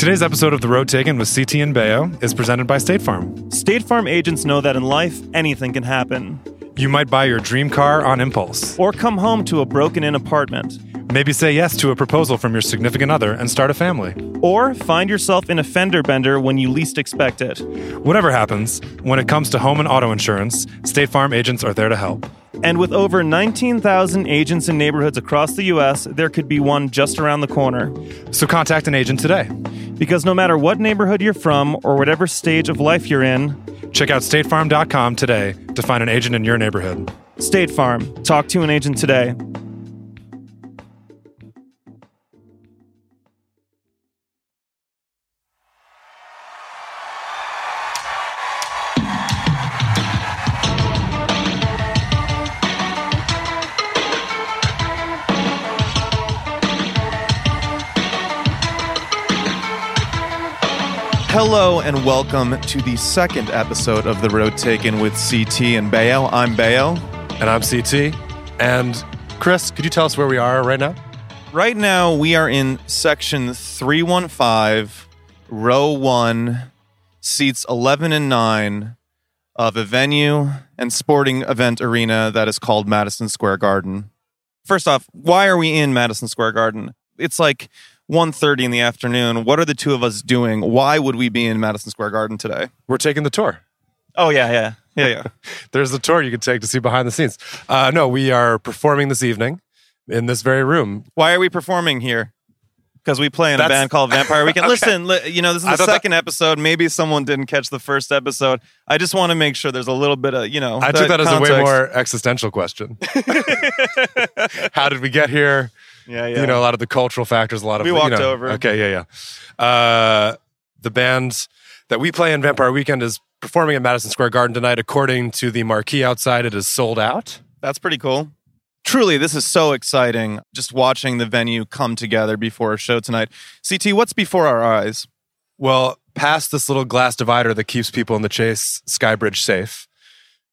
Today's episode of The Road Taken with CT and Baio is presented by State Farm. State Farm agents know that in life, anything can happen. You might buy your dream car on impulse, Or come home to a broken in apartment. maybe say yes to a proposal from your significant other and start a family. Or find yourself in a fender bender when you least expect it. Whatever happens, when it comes to home and auto insurance, State Farm agents are there to help. And with over 19,000 agents in neighborhoods across the U.S., there could be one just around the corner. So contact an agent today. Because no matter what neighborhood you're from or whatever stage of life you're in, Check out statefarm.com today to find an agent in your neighborhood. State Farm. Talk to an agent today. And welcome to the second episode of The Road Taken with CT and Baio. I'm Baio. And I'm CT. And Chris, could you tell us where we are right now? Right now we are in section 315, row 1, seats 11 and 9 of a venue and sporting event arena that is called Madison Square Garden. First off, why are we in Madison Square Garden? It's like 1:30 in the afternoon. What are the two of us doing? Why would we be in Madison Square Garden today? We're taking the tour. Oh, yeah, yeah. Yeah, yeah. There's the tour you can take to see behind the scenes. Uh, no, we are performing this evening in this very room. Why are we performing here? Because we play in a band called Vampire Weekend. Listen, li- you know, this is the thought that- second episode. Maybe someone didn't catch the first episode. I just want to make sure there's a little bit of, you know, I took that as a way more existential question. How did we get here? Yeah, yeah. You know, a lot of the cultural factors, a lot of We you walked know- over. Okay, yeah, yeah. Uh, the band that we play in Vampire Weekend is performing at Madison Square Garden tonight. According to the marquee outside, it is sold out. That's pretty cool. Truly, this is so exciting. Just watching the venue come together before a show tonight. CT, what's before our eyes? Well, past this little glass divider that keeps people in the Chase Skybridge safe,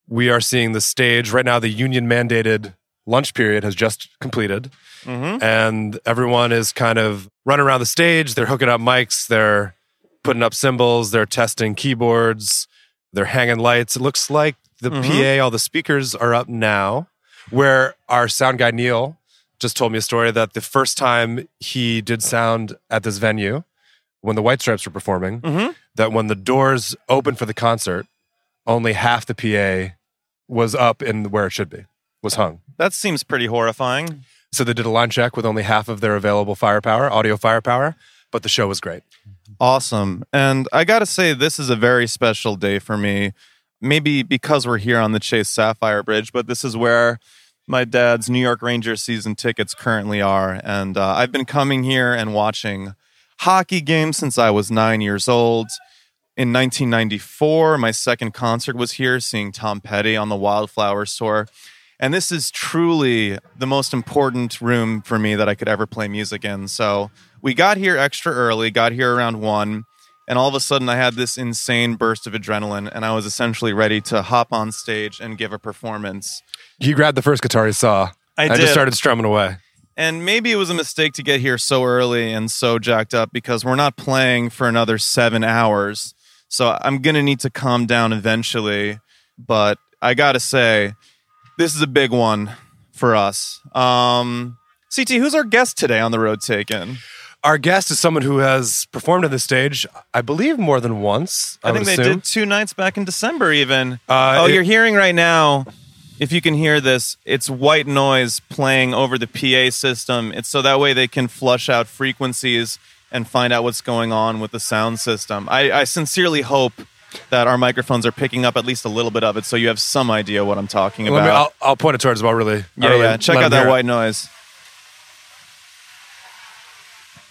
we are seeing the stage right now. The union mandated lunch period has just completed, Mm-hmm. and everyone is kind of running around the stage. They're hooking up mics, they're putting up cymbals, they're testing keyboards, they're hanging lights. It looks like the Mhm. PA, all the speakers are up now. Where our sound guy Neil just told me a story that the first time he did sound at this venue when the White Stripes were performing, Mhm. that when the doors opened for the concert, only half the PA was up in where it should be, was hung. That seems pretty horrifying. So they did a line check with only half of their available firepower, audio firepower, but the show was great. Awesome. And I got to say, this is a very special day for me. Maybe because we're here on the Chase Sapphire Bridge, but this is where my dad's New York Rangers season tickets currently are. And uh, I've been coming here and watching hockey games since I was nine years old. In 1994, my second concert was here, seeing Tom Petty on the Wildflowers tour. And this is truly the most important room for me that I could ever play music in. So we got here extra early, got here around one, and all of a sudden I had this insane burst of adrenaline, and I was essentially ready to hop on stage and give a performance. He grabbed the first guitar he saw I did. just started strumming away. And maybe it was a mistake to get here so early and so jacked up because we're not playing for another seven hours. So I'm going to need to calm down eventually. But I got to say, this is a big one for us. Um, CT, who's our guest today on the road taken? Our guest is someone who has performed on the stage, I believe, more than once. I, I, think they assume. did two nights back in December, even. Uh, oh, it- you're hearing right now. If you can hear this, it's white noise playing over the PA system. It's so that way they can flush out frequencies and find out what's going on with the sound system. I, I sincerely hope that our microphones are picking up at least a little bit of it, so you have some idea what I'm talking Let me, about. I'll, I'll point it towards well, really. yeah, really yeah. Check out that it. white noise.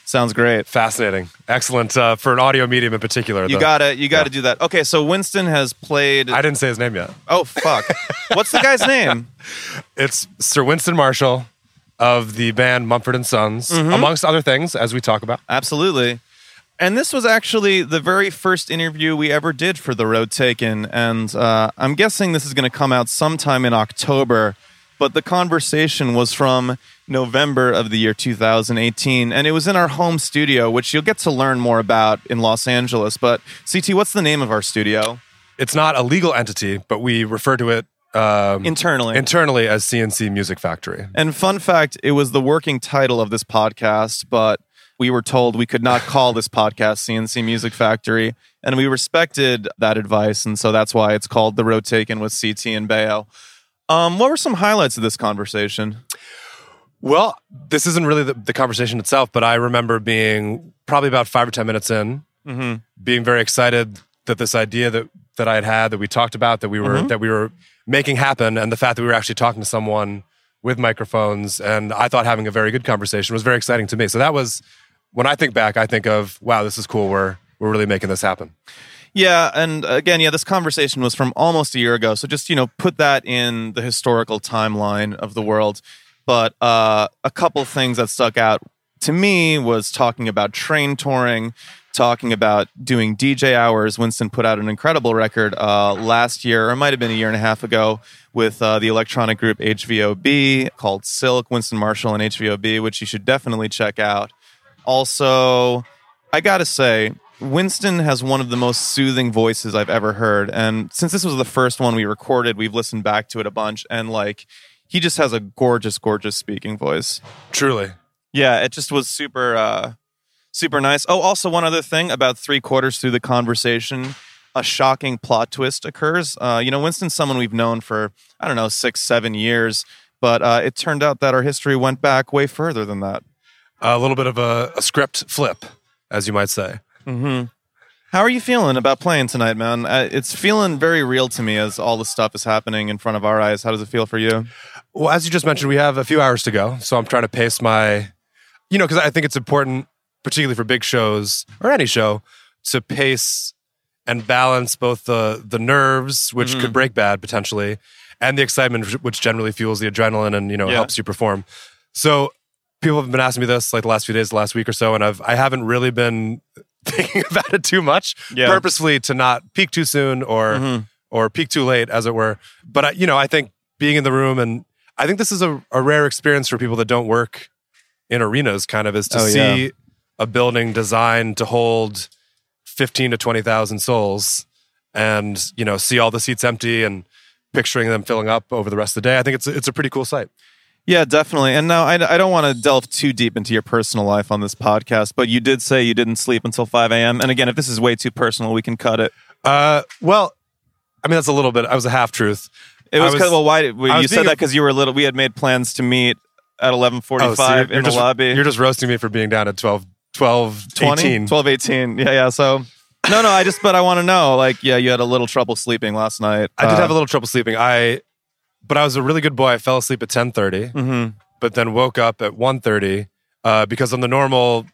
Sounds great. Fascinating. Excellent uh, for an audio medium in particular. You though. gotta, you gotta do that. Okay, so Winston has played. I didn't say his name yet. oh fuck! What's the guy's name? It's Sir Winston Marshall of the band Mumford and Sons, Mm-hmm. amongst other things, as we talk about. Absolutely. And this was actually the very first interview we ever did for The Road Taken. And uh, I'm guessing this is going to come out sometime in October. but the conversation was from November of the year 2018, and it was in our home studio, which you'll get to learn more about in Los Angeles. But CT, what's the name of our studio? It's not a legal entity, but we refer to it um, Internally. internally as CNC Music Factory. and fun fact, it was the working title of this podcast, but we were told we could not call this podcast CNC Music Factory, and we respected that advice, and so that's why it's called The Road Taken with CT and Baio. Um, what were some highlights of this conversation? Well, this isn't really the, the conversation itself, but I remember being probably about five or 10 minutes in, Mm-hmm. being very excited that this idea that, that I had had, that we talked about, that we were, Mhm. that we were making happen, and the fact that we were actually talking to someone with microphones, and I thought having a very good conversation was very exciting to me. So that was, when I think back, I think of, wow, this is cool. We're, we're really making this happen. Yeah, and again, yeah, this conversation was from almost a year ago. So just, you know, put that in the historical timeline of the world. But uh, a couple things that stuck out to me was talking about train touring, talking about doing DJ hours. Winston put out an incredible record uh, last year, or it might have been a year and a half ago, with uh, the electronic group HVOB called Silk, Winston Marshall and HVOB, which you should definitely check out. Also, I gotta say, Winston has one of the most soothing voices I've ever heard. And since this was the first one we recorded, we've listened back to it a bunch. And like, he just has a gorgeous, gorgeous speaking voice. Truly. Yeah, it just was super, uh, super nice. Oh, also, one other thing about three quarters through the conversation, a shocking plot twist occurs. Uh, you know, Winston's someone we've known for, I don't know, six, seven years. But uh, it turned out that our history went back way further than that. A little bit of a, a script flip, as you might say. Mm-hmm. How are you feeling about playing tonight, man? Uh, it's feeling very real to me as all the stuff is happening in front of our eyes. How does it feel for you? Well, as you just mentioned, we have a few hours to go. So I'm trying to pace my, you know, because I think it's important, particularly for big shows or any show, to pace and balance both the the nerves, which Mhm. could break bad potentially, and the excitement, which generally fuels the adrenaline and you know Yeah. helps you perform. So people have been asking me this like the last few days, the last week or so, and I've I haven't really been thinking about it too much, Yeah. purposefully to not peak too soon or Mhm. or peak too late, as it were. But I, you know, I think being in the room and I think this is a, a rare experience for people that don't work in arenas. Kind of is to Oh, see yeah. a building designed to hold fifteen to twenty thousand souls, and you know, see all the seats empty and picturing them filling up over the rest of the day. I think it's it's a pretty cool sight. Yeah, definitely. And now I, I don't want to delve too deep into your personal life on this podcast, but you did say you didn't sleep until 5 a.m. And again, if this is way too personal, we can cut it. Uh, well, I mean that's a little bit. I was a half truth. It was, was- well, why did, well, you said that because you were a little. We had made plans to meet at 11:45 Oh, so you're, in you're the just, lobby. You're just roasting me for being down at 12, 12 20? 18. 12, 18. Yeah, yeah. So, no, no, I just, but I want to know, like, yeah, you had a little trouble sleeping last night. I did Uh, have a little trouble sleeping. I, but I was a really good boy. I fell asleep at ten thirty, mhm. but then woke up at 1.30 uh, because on the normal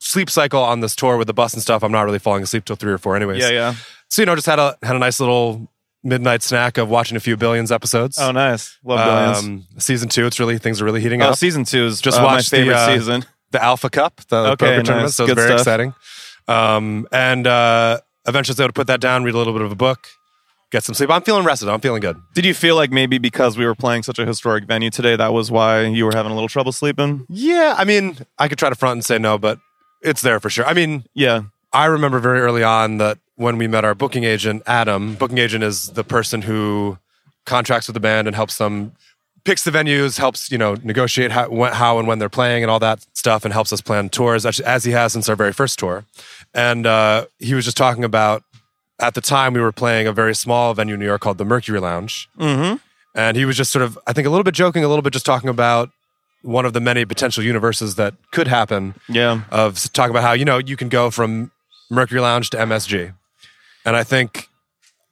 sleep cycle on this tour with the bus and stuff, I'm not really falling asleep till three or four, anyways. Yeah, yeah. So you know, just had a had a nice little midnight snack of watching a few Billions episodes. Oh, nice. Love billions. Um, season two, it's really things are really heating oh, up. season two is Just uh, my watched the, favorite uh, season. the Alpha Cup, the Okay, poker nice. tournament. So it's very stuff. exciting. Um, and uh, eventually, I was able to put that down, read a little bit of a book, get some sleep. I'm feeling rested. I'm feeling good. Did you feel like maybe because we were playing such a historic venue today, that was why you were having a little trouble sleeping? Yeah, I mean, I could try to front and say no, but it's there for sure. I mean, Yeah. I remember very early on that when we met our booking agent, Adam, booking agent is the person who contracts with the band and helps them picks the venues, helps you know negotiate how, how and when they're playing and all that stuff, and helps us plan tours as, as he has since our very first tour. And uh, he was just talking about at the time we were playing a very small venue in New York called the Mercury Lounge, Mm-hmm. and he was just sort of I think a little bit joking, a little bit just talking about one of the many potential universes that could happen Yeah. of talking about how you know you can go from Mercury Lounge to MSG, and I think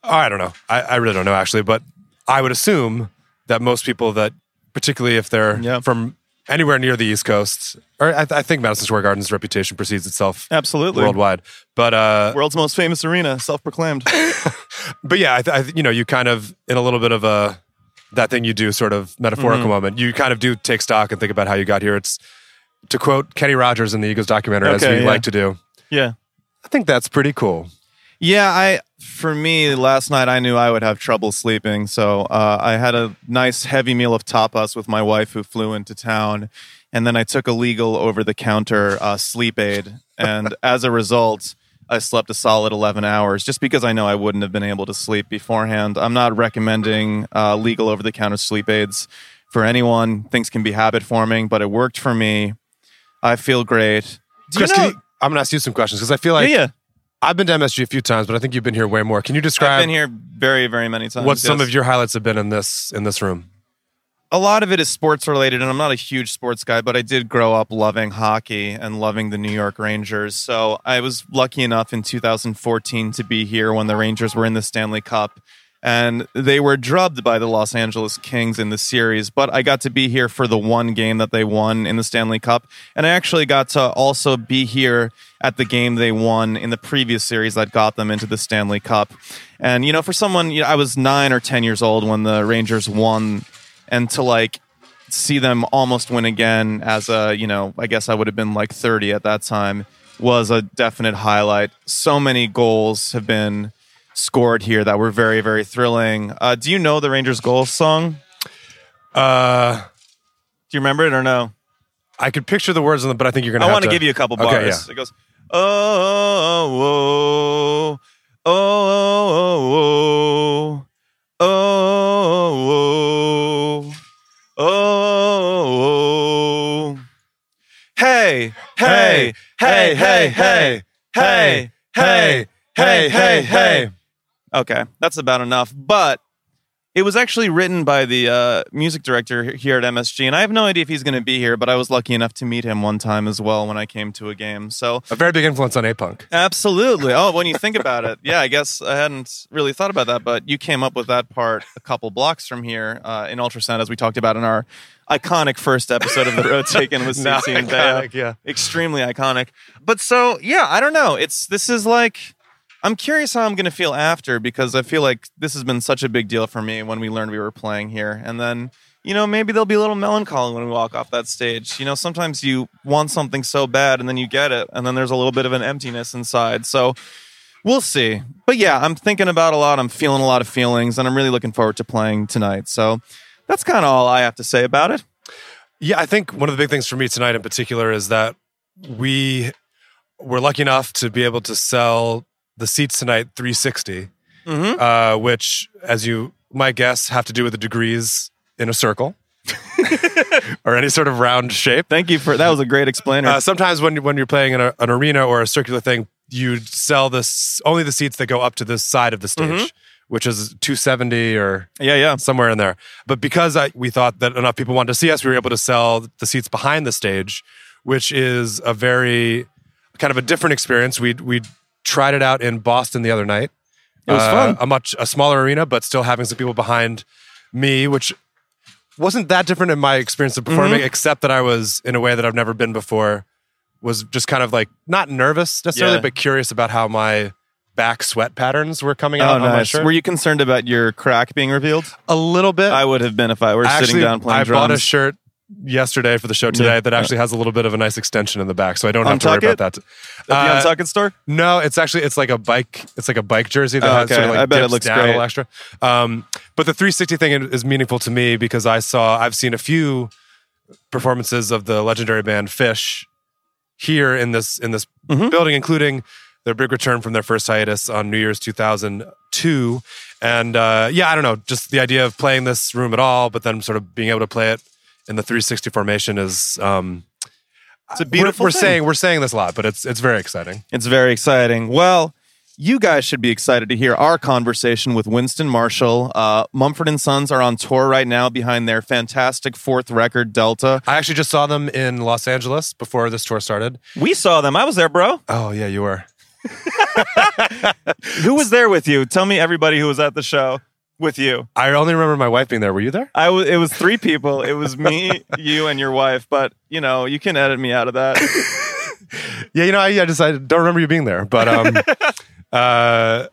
oh, I don't know, I, I really don't know actually, but I would assume that most people that, particularly if they're Yeah. from anywhere near the East Coast, or I, I think Madison Square Garden's reputation precedes itself Absolutely. worldwide, but uh, World's most famous arena, self-proclaimed. but yeah, I, th- I th- you know you kind of in a little bit of a that thing you do sort of metaphorical Mm-hmm. moment, you kind of do take stock and think about how you got here. It's to quote Kenny Rogers in the Eagles documentary, as we yeah. like to do. yeah. I think that's pretty cool. Yeah, I for me, last night I knew I would have trouble sleeping, so uh, I had a nice heavy meal of tapas with my wife, who flew into town, and then I took a legal over-the-counter uh, sleep aid, and as a result, I slept a solid eleven hours, just because I know I wouldn't have been able to sleep beforehand. I'm not recommending uh, legal over-the-counter sleep aids for anyone. Things can be habit forming, but it worked for me. I feel great. Do Chris, you know? you- I'm going to ask you some questions because I feel like yeah, yeah. I've been to MSG a few times, but I think you've been here way more. Can you describe? I've been here very, very many times. what some of your highlights have been in this in this room? a lot of it is sports related, and I'm not a huge sports guy, but I did grow up loving hockey and loving the New York Rangers. So I was lucky enough in 2014 to be here when the Rangers were in the Stanley Cup. And they were drubbed by the Los Angeles Kings in the series, but I got to be here for the one game that they won in the Stanley Cup. And I actually got to also be here at the game they won in the previous series that got them into the Stanley Cup. And, you know, for someone, you know, I was nine or 10 years old when the Rangers won and to like see them almost win again as a you know i guess i would have been like 30 at that time was a definite highlight so many goals have been scored here that were very very thrilling uh, do you know the rangers goal song Uh, do you remember it or no I could picture the words on them, but I think you're going to i want to to give you a couple bars Okay, yeah. it goes oh, oh, oh, oh oh oh oh oh oh hey hey hey hey hey hey hey hey hey hey okay that's about enough but it was actually written by the uh, music director here at MSG, and I have no idea if he's going to be here. But I was lucky enough to meet him one time as well when I came to a game. So A very big influence on A Punk. Absolutely. Oh, when you think about it, yeah, I guess I hadn't really thought about that, but you came up with that part a couple blocks from here uh, in ultrasound, as we talked about in our iconic first episode of the road taken with CC and Bea. iconic, yeah. extremely iconic. But so yeah, I don't know. It's this is like I'm curious how I'm going to feel after because I feel like this has been such a big deal for me when we learned we were playing here, and then. You know, maybe there'll be a little melancholy when we walk off that stage. You know, sometimes you want something so bad and then you get it, and then there's a little bit of an emptiness inside. So we'll see. But yeah, I'm thinking about a lot. I'm feeling a lot of feelings, and I'm really looking forward to playing tonight. So that's kind of all I have to say about it. Yeah, I think one of the big things for me tonight in particular is that we were lucky enough to be able to sell the seats tonight 360, Mm-hmm. uh, which, as you might guess, have to do with the degrees in a circle or any sort of round shape. Thank you for that. Was a great explainer. Uh, sometimes when when you're playing in a, an arena or a circular thing, you sell this only the seats that go up to this side of the stage, Mm-hmm. which is 270 or yeah, yeah. somewhere in there. But because I, we thought that enough people wanted to see us, we were able to sell the seats behind the stage, which is a very kind of a different experience. We we tried it out in Boston the other night. It was Uh, fun. A much a smaller arena, but still having some people behind me, which wasn't that different in my experience of performing, Mm-hmm. except that I was in a way that I've never been before. Was just kind of like not nervous necessarily, Yeah. but curious about how my back sweat patterns were coming out Oh, on my shirt. Were you concerned about your crack being revealed? a little bit. I would have been if I were Actually, sitting down playing I drums. bought a shirt yesterday for the show today Yeah. that actually has a little bit of a nice extension in the back, so I don't have to worry it? about that. at the Uh, Untucked store. No, it's actually it's like a bike. It's like a bike jersey that Oh, has sort of like I bet it looks down a little extra. Um, but the 360 thing is meaningful to me because I saw I've seen a few performances of the legendary band Phish here in this in this Mhm. building, including their big return from their first hiatus on New Year's 2002. And uh, yeah, I don't know, just the idea of playing this room at all, but then sort of being able to play it in the 360 formation is. Um, It's a we're- beautiful. We're, thing. saying we're saying this a lot, but it's it's very exciting. It's very exciting. Well, you guys should be excited to hear our conversation with Winston Marshall. Uh, Mumford and Sons are on tour right now behind their fantastic fourth record, Delta. I actually just saw them in Los Angeles before this tour started. We saw them. I was there, bro. Oh yeah, you were. Who was there with you? Tell me everybody who was at the show with you. I only remember my wife being there. Were you there? I was. It was three people. It was me, you, and your wife. But you know, you can edit me out of that. Yeah, you know, I, I just I don't remember you being there, but um, uh,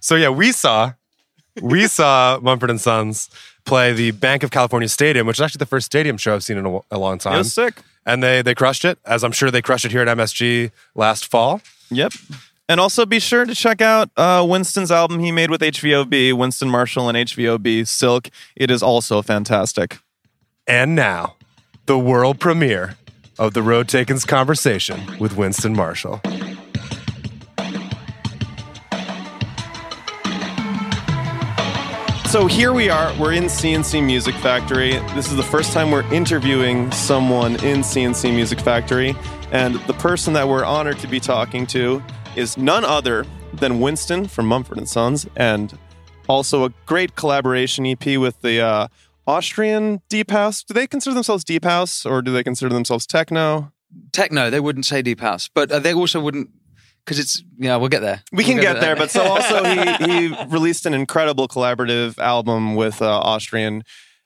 so yeah, we saw we saw Mumford and Sons play the Bank of California Stadium, which is actually the first stadium show I've seen in a, a long It time, was sick. and they they crushed it, as I'm sure they crushed it here at MSG last fall. Yep. And also be sure to check out uh, Winston's album he made with HVOB, Winston Marshall and HVOB, Silk. It is also fantastic. And now, the world premiere of the Road Takens conversation with Winston Marshall. So here we are. We're in CNC Music Factory. This is the first time we're interviewing someone in CNC Music Factory. And the person that we're honored to be talking to is none other than Winston from Mumford and Sons, and also a great collaboration EP with the uh, Austrian Deep House. Do they consider themselves Deep House, or do they consider themselves techno? Techno, they wouldn't say deep house, but uh, they also wouldn't because it's yeah. We'll get there. We We'll can get there, but so also he, he released an incredible collaborative album with uh, Austrian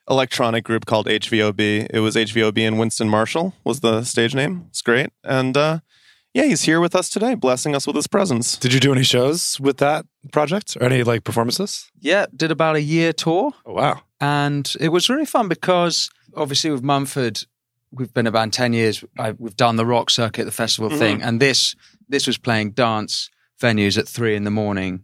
electronic group called HVOB. It was HVOB and Winston Marshall was the stage name. It's great, and uh, yeah, he's here with us today, blessing us with his presence. Did you do any shows with that project or any like performances? yeah, did about a year tour, Oh wow. and it was really fun because obviously with Mumford, we've been about ten years. I, we've done the rock circuit, the festival thing, and this this was playing dance venues at three in the morning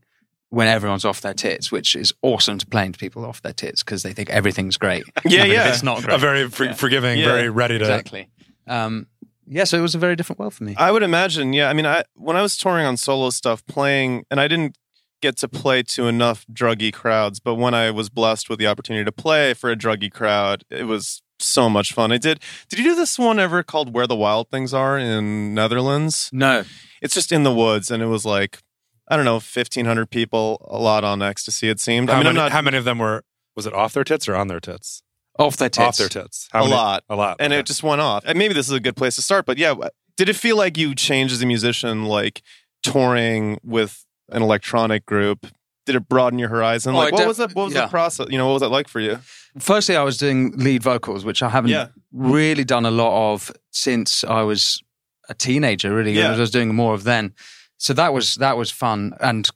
when everyone's off their tits, which is awesome to playing to people off their tits because they think everything's great. Yeah, yeah. It's not great. A very for- forgiving, Yeah. very ready to. exactly. Um, yeah, so it was a very different world for me. I would imagine. Yeah, I mean, I when I was touring on solo stuff, playing, and I didn't get to play to enough druggy crowds, but when I was blessed with the opportunity to play for a druggy crowd, it was so much fun. I did. Did you do this one ever called "Where the Wild Things Are" in Netherlands? no, It's just in the woods, and it was like I don't know, fifteen hundred people, a lot on ecstasy. It seemed. How, I mean, many, I'm not how many of them were? Was it off their tits or on their tits? Off their tits. Off their tits. How a many? lot. A lot. and okay. it just went off. And maybe this is a good place to start, but yeah, did it feel like you changed as a musician, like touring with an electronic group? Did it broaden your horizon? Oh, Like, it what def- was it? What was yeah. the process? You know, what was that like for you? Firstly, I was doing lead vocals, which I haven't Yeah. really done a lot of since I was a teenager. Really, Yeah. I was doing more of then. So that was that was fun and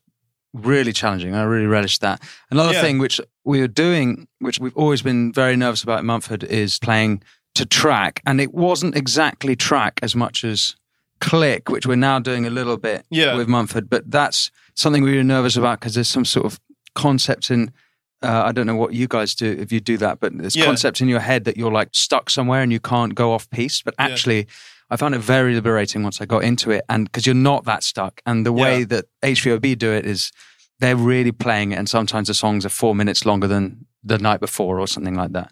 really challenging. I really relished that. Another Yeah. thing which we were doing, which we've always been very nervous about in Mumford, is playing to track, and it wasn't exactly track as much as click, which we're now doing a little bit Yeah. with Mumford. But that's something we were nervous about because there's some sort of concept in. Uh, I don't know what you guys do if you do that, but there's Yeah. concept in your head that you're like stuck somewhere and you can't go off piece. But actually, I found it very liberating once I got into it, and because you're not that stuck. And the way that HVOB do it is they're really playing it, and sometimes the songs are four minutes longer than the night before or something like that.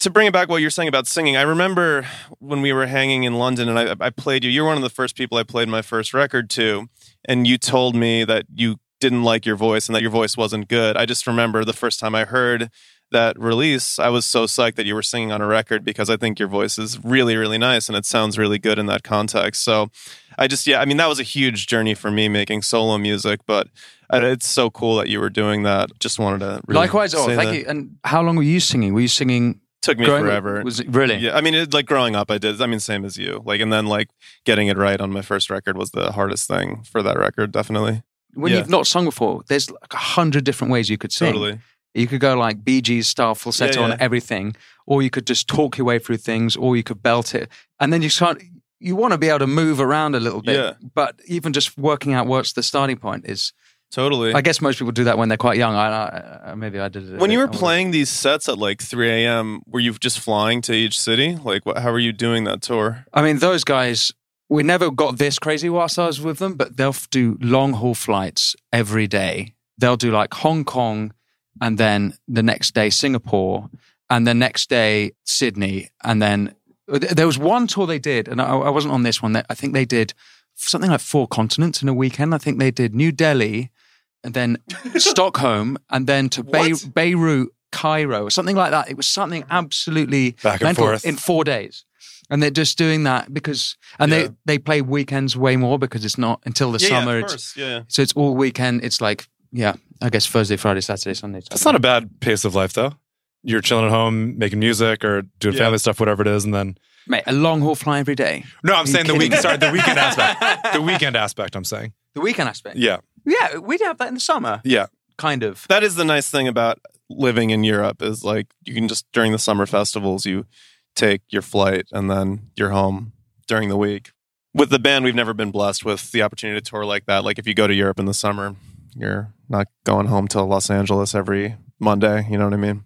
To bring it back, what you're saying about singing, I remember when we were hanging in London and I, I played you. You're one of the first people I played my first record to, and you told me that you didn't like your voice and that your voice wasn't good. I just remember the first time I heard that release, I was so psyched that you were singing on a record because I think your voice is really, really nice and it sounds really good in that context. So I just, yeah, I mean, that was a huge journey for me making solo music, but uh, it's so cool that you were doing that. Just wanted to really Likewise, oh, thank that. you. And how long were you singing? Were you singing? Took me forever. Was it really? Yeah, I mean, it, like growing up, I did. I mean, same as you. Like, and then like getting it right on my first record was the hardest thing for that record. Definitely, When Yeah. you've not sung before, there's like a hundred different ways you could sing. totally. You could go like Bee Gees style falsetto Yeah, yeah. on everything, or you could just talk your way through things, or you could belt it, and then you can't. You want to be able to move around a little bit, Yeah. but even just working out what's the starting point is. Totally. I guess most people do that when they're quite young. I, I, maybe I did it. when you were playing these sets at like 3 a.m., were you just flying to each city? Like, what, how were you doing that tour? I mean, those guys, we never got this crazy whilst I was with them, but they'll do long haul flights every day. They'll do like Hong Kong and then the next day Singapore and the next day Sydney. And then uh, there was one tour they did, and I, I wasn't on this one. That I think they did something like four continents in a weekend. I think they did New Delhi and then Stockholm and then to Bay- What? Beirut, Cairo, something like that. It was something absolutely Back and mental forth. in four days. And they're just doing that because, and Yeah. they, they play weekends way more because it's not until the yeah, summer. yeah, of it's, course. Yeah. so it's all weekend. It's like, yeah, I guess Thursday, Friday, Saturday, Sunday. That's not a bad pace of life, though. You're chilling at home, making music or doing Yeah. family stuff, whatever it is, and then. Mate, a long haul fly every day. No, I'm you saying the kidding week. me? Sorry, the weekend aspect. The weekend aspect. I'm saying. The weekend aspect. Yeah, Yeah, we'd have that in the summer, yeah. kind of. That is the nice thing about living in Europe is like you can just during the summer festivals you take your flight and then you're home during the week. with the band, we've never been blessed with the opportunity to tour like that. Like if you go to Europe in the summer, you're not going home to Los Angeles every Monday. You know what I mean?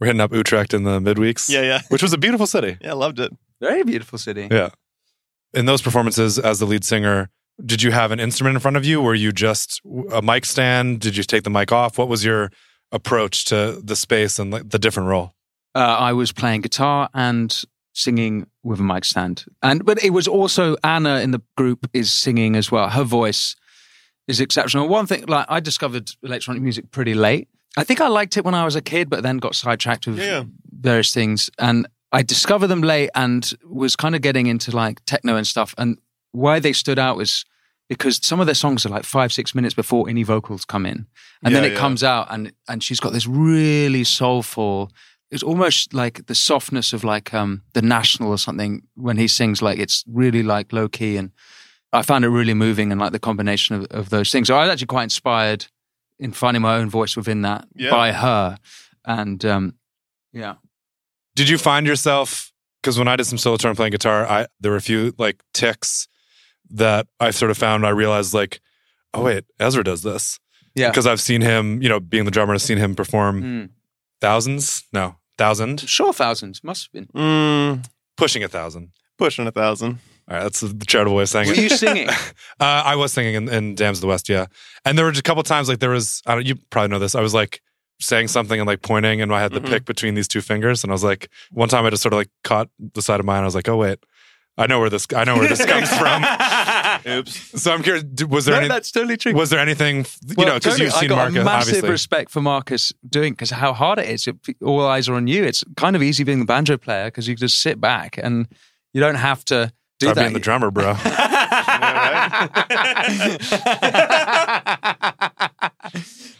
We're hitting up Utrecht in the midweeks, Yeah, yeah. which was a beautiful city. Yeah, loved it. Very beautiful city. Yeah. In those performances, as the lead singer, did you have an instrument in front of you? Were you just a mic stand? Did you take the mic off? What was your approach to the space and the different role? Uh, I was playing guitar and singing with a mic stand, and but it was also Anna in the group is singing as well. Her voice is exceptional. One thing, like I discovered electronic music pretty late. I think I liked it when I was a kid, but then got sidetracked with Yeah. various things. And I discovered them late and was kind of getting into like techno and stuff. And why they stood out was because some of their songs are like five, six minutes before any vocals come in. And then it yeah. comes out and and she's got this really soulful it's almost like the softness of like um the national or something when he sings like it's really like low key and I found it really moving and like the combination of, of those things. So I was actually quite inspired in finding my own voice within that Yeah. by her. And um yeah. Did you find yourself because when I did some solo touring playing guitar, I there were a few like ticks that I sort of found. I realized like, oh wait, Ezra does this Yeah. because I've seen him. You know, being the drummer, I've seen him perform Mm. thousands, no, thousand, Sure thousands must have been. Mm, pushing a thousand. pushing a thousand. All right, that's the charitable way of saying Were it. you singing? Uh, I was singing in, in Dams of the West, yeah. And there were just a couple times like there was, I don't, you probably know this. I was like saying something and like pointing, and I had the Mhm. pick between these two fingers, and I was like, one time I just sort of like caught the side of mine. I was like, oh wait, I know where this, I know where this comes from. Oops. So I'm curious, was there no, any, that's totally true. was there anything, you Well, know, because totally. you've I seen got Marcus, a massive obviously. respect for Marcus doing because how hard it is. It- All eyes are on you. It's kind of easy being the banjo player because you just sit back and you don't have to do Stop that. being the drummer, bro.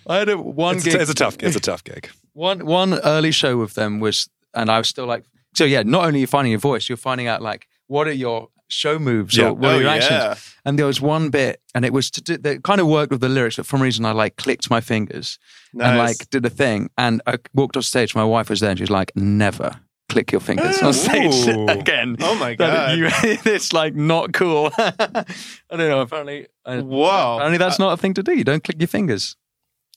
I had a, one it's, gig. a, it's a tough, it's a tough gig. one one early show with them was, and I was still like, so yeah. Not only are you finding your voice, you're finding out like what are your show moves Yeah. or what Oh, are your actions. yeah. And there was one bit, and it was to do, that kind of worked with the lyrics, but for some reason I like clicked my fingers and like did a thing. And I walked off stage. My wife was there, and she was like, "Never click your fingers on stage Ooh. again." Oh my god. you- it's like not cool. I don't know. Apparently, I, Whoa. apparently that's uh, not a thing to do. You don't click your fingers.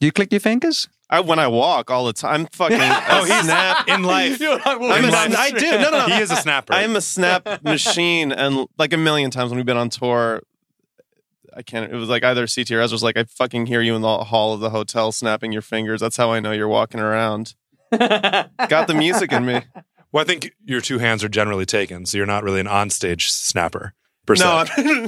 You click your fingers. I, when I walk all the time, I'm fucking Oh, he's snap. in life. You're like, well, I'm In a, life. I do. No, no, no. He is a snapper. I'm a snap machine, and like a million times when we've been on tour, I can't. It was like either CT or Ezra's like, I fucking hear you in the hall of the hotel snapping your fingers. That's how I know you're walking around. Got the music in me. well, I think your two hands are generally taken, so you're not really an onstage snapper. Per se. No, I'm,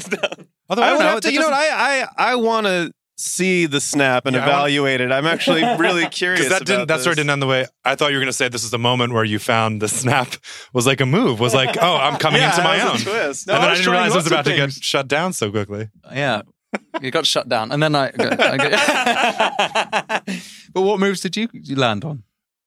Although I don't would know, have to. You know what? I I I want to see the snap and Yeah, evaluate it. I'm actually really curious. Because that didn't about that story this. didn't end the way I thought you were going to say. This is the moment where you found the snap was like a move. Was like, oh, I'm coming Yeah, into my own. was a twist. and then I I, didn't realize it was lots of about to get shut down so quickly. Yeah. You got shut down. And then I. I but what moves did you, you land on?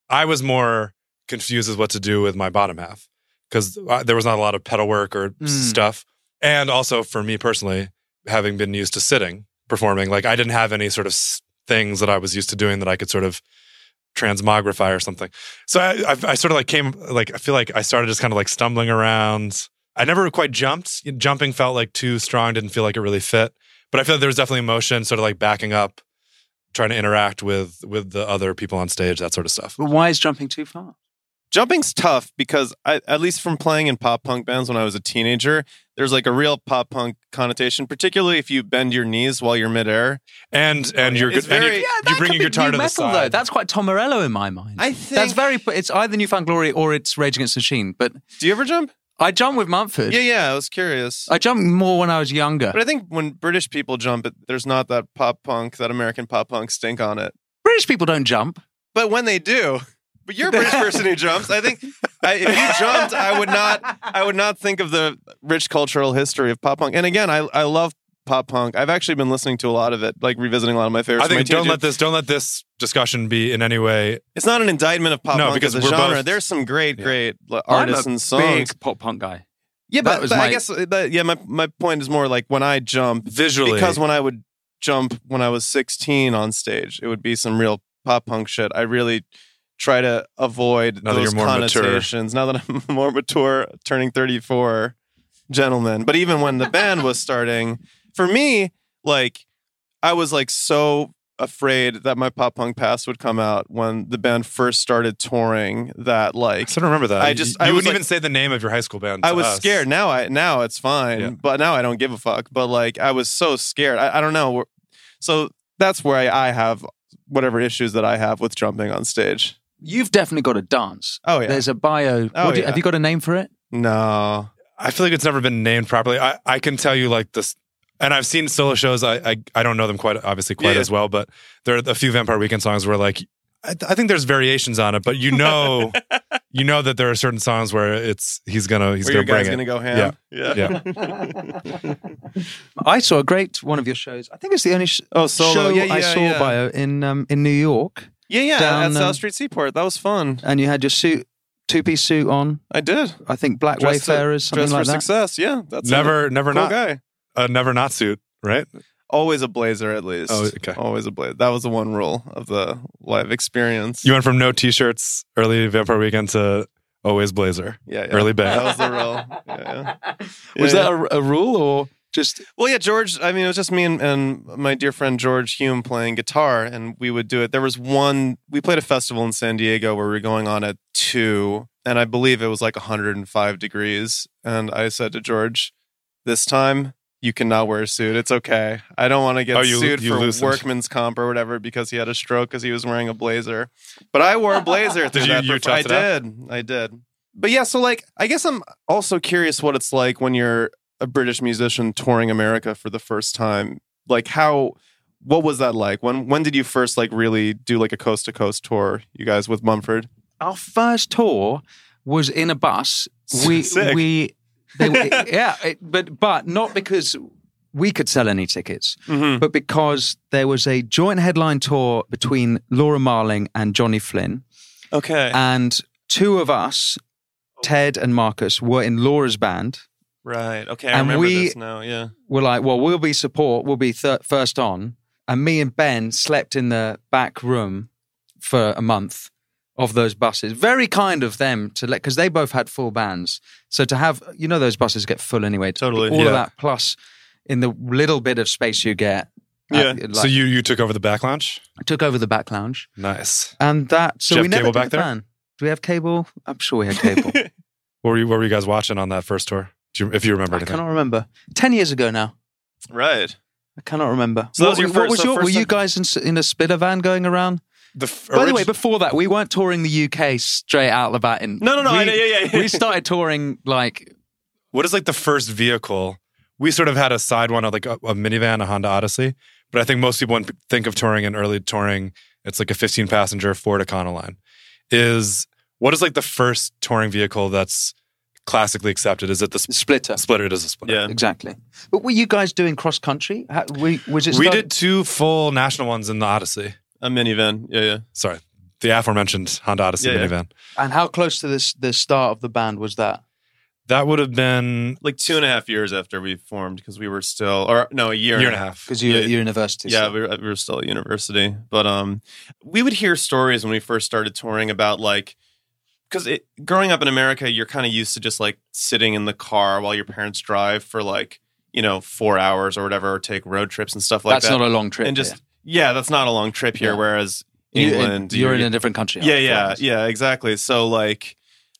I was more confused as what to do with my bottom half because there was not a lot of pedal work or Mm. stuff, and also for me personally, having been used to sitting performing, like I didn't have any sort of things that I was used to doing that I could sort of transmogrify or something. So I, I, I sort of like came like I feel like I started just kind of like stumbling around. I never quite jumped. Jumping felt like too strong. Didn't feel like it really fit. But I feel like there was definitely emotion, sort of like backing up, trying to interact with with the other people on stage, that sort of stuff. But why is jumping too far? Jumping's tough because I, at least from playing in pop punk bands when I was a teenager, there's like a real pop punk connotation, particularly if you bend your knees while you're midair. And and you're It's good. And you, very- you bring your guitar new to the metal, side. though. That's quite Tom Morello in my mind. I think. That's very. It's either New Found Glory or it's Rage Against the Machine. But Do you ever jump? I jump with Mumford. Yeah, yeah. I was curious. I jumped more when I was younger. But I think when British people jump, it, there's not that pop punk, that American pop punk stink on it. British people don't jump. But when they do, but you're a British person who jumps. I think I, if you jumped, I would not. I would not think of the rich cultural history of pop punk. And again, I I love pop punk. I've actually been listening to a lot of it, like revisiting a lot of my favorites. I from my think don't let this don't let this discussion be in any way. It's not an indictment of pop No, punk because as a we're genre. both- There's some great, Yeah. great like, artists I'm a and songs. Big pop punk guy. Yeah, that but, but my- I guess that, yeah, my my point is more like when I jump Visually, because when I would jump when I was 16 on stage, it would be some real pop punk shit. I really try to avoid Now those you're mature. connotations. Now that I'm more mature, turning 34, gentlemen. But even when the band was starting, for me, like I was like so afraid that my pop punk past would come out when the band first started touring that I like still remember that. I just- you, I wouldn't like- even say the name of your high school band. I was us. scared. Now I now it's fine, Yeah. but now I don't give a fuck. But like I was so scared. I, I don't know. So that's where I, I have whatever issues that I have with jumping on stage. You've definitely got a dance. Oh yeah. There's a Baio. Oh, what do yeah. Have you got a name for it? no. I feel like it's never been named properly. I, I can tell you like this, and I've seen solo shows. I I, I don't know them quite obviously quite Yeah. as well, but there are a few Vampire Weekend songs where like I, I think there's variations on it, but you know, you know that there are certain songs where it's he's gonna he's Where your gonna guy's bring gonna go ham. Yeah. yeah. I saw a great one of your shows. I think it's the only sh- Oh, solo. show Yeah, I saw yeah. Baio in um, in New York, yeah, yeah. Down, at um, South Street Seaport. That was fun. and you had your suit, two piece suit on. I did. I think Black Dressed to- Wayfarers, something Dressed like for that. success. Yeah, that's Never a never cool not guy. a never not suit, right? Always a blazer, at least. Oh, okay. Always a blazer. That was the one rule of the live experience. You went from no t-shirts early Vampire Weekend to always blazer. yeah, yeah. Early band. That was the rule. Yeah, yeah. Was Yeah, that a, a rule or just? Well, yeah, George. I mean, it was just me and, and my dear friend George Hume playing guitar, and we would do it. There was one. We played a festival in San Diego where we were going on at two, and I believe it was like 105 degrees. And I said to George, "This time." You cannot wear a suit. It's okay. I don't want to get Oh, you- sued you for loosened. workman's comp or whatever because he had a stroke because he was wearing a blazer. But I wore a blazer. Did you- you I did. I did. But yeah, so like, I guess I'm also curious what it's like when you're a British musician touring America for the first time. Like, how, what was that like? When when did you first like really do like a coast to coast tour? You guys with Mumford? Our first tour was in a bus. We Sick. we they, yeah, it, but but not because we could sell any tickets, Mm-hmm. but because there was a joint headline tour between Laura Marling and Johnny Flynn, Okay, and two of us, Ted and Marcus, were in Laura's band. Right. Okay, I and remember we- this now. Yeah. We're like, well, we'll be support, we'll be thir- first on, and me and Ben slept in the back room for a month of those buses. Very kind of them to let because they both had full bands. So to have, you know, those buses get full anyway. Totally, All yeah. of that plus in the little bit of space you get. Yeah. like, so you you took over the back lounge? took over the back lounge, Nice. and that. So Did we never cable did back a there? fan. Do we have cable? I'm sure we had cable. What were you what were you guys watching on that first tour? Do you, if you remember I cannot remember. Ten years ago now. Right. I cannot remember. So that what, was your what first- was so your? first Were you guys in, in a splitter van going around? The f- By the way, before that, we weren't touring the UK straight out the bat. In No, no, no. We, I know, yeah, yeah. we started touring like what is like the first vehicle? We sort of had a side one, like a, a minivan, a Honda Odyssey. But I think most people when think of touring and early touring, it's like a 15 passenger Ford Econoline. Is what is like the first touring vehicle that's classically accepted? Is it the sp- splitter. splitter? It is a splitter. Yeah. Exactly. But were you guys doing cross country? How, we, was it We start- did two full national ones in the Odyssey. A minivan. Yeah, yeah. Sorry, the aforementioned Honda Odyssey Yeah, yeah. minivan. And how close to this the start of the band was that? That would have been Like two and a half years after we formed because we were still, or no, a year, year and a half. Because you were Yeah. at university. Yeah, so- we were, we were still at university, but um, we would hear stories when we first started touring about like, because growing up in America, you're kind of used to just like sitting in the car while your parents drive for like you know four hours or whatever, or take road trips and stuff like that's that. That's not a long trip. and just here. yeah, that's not a long trip here. Yeah. Whereas You- England, you're, in a different country. yeah, yeah, yeah, exactly. So like,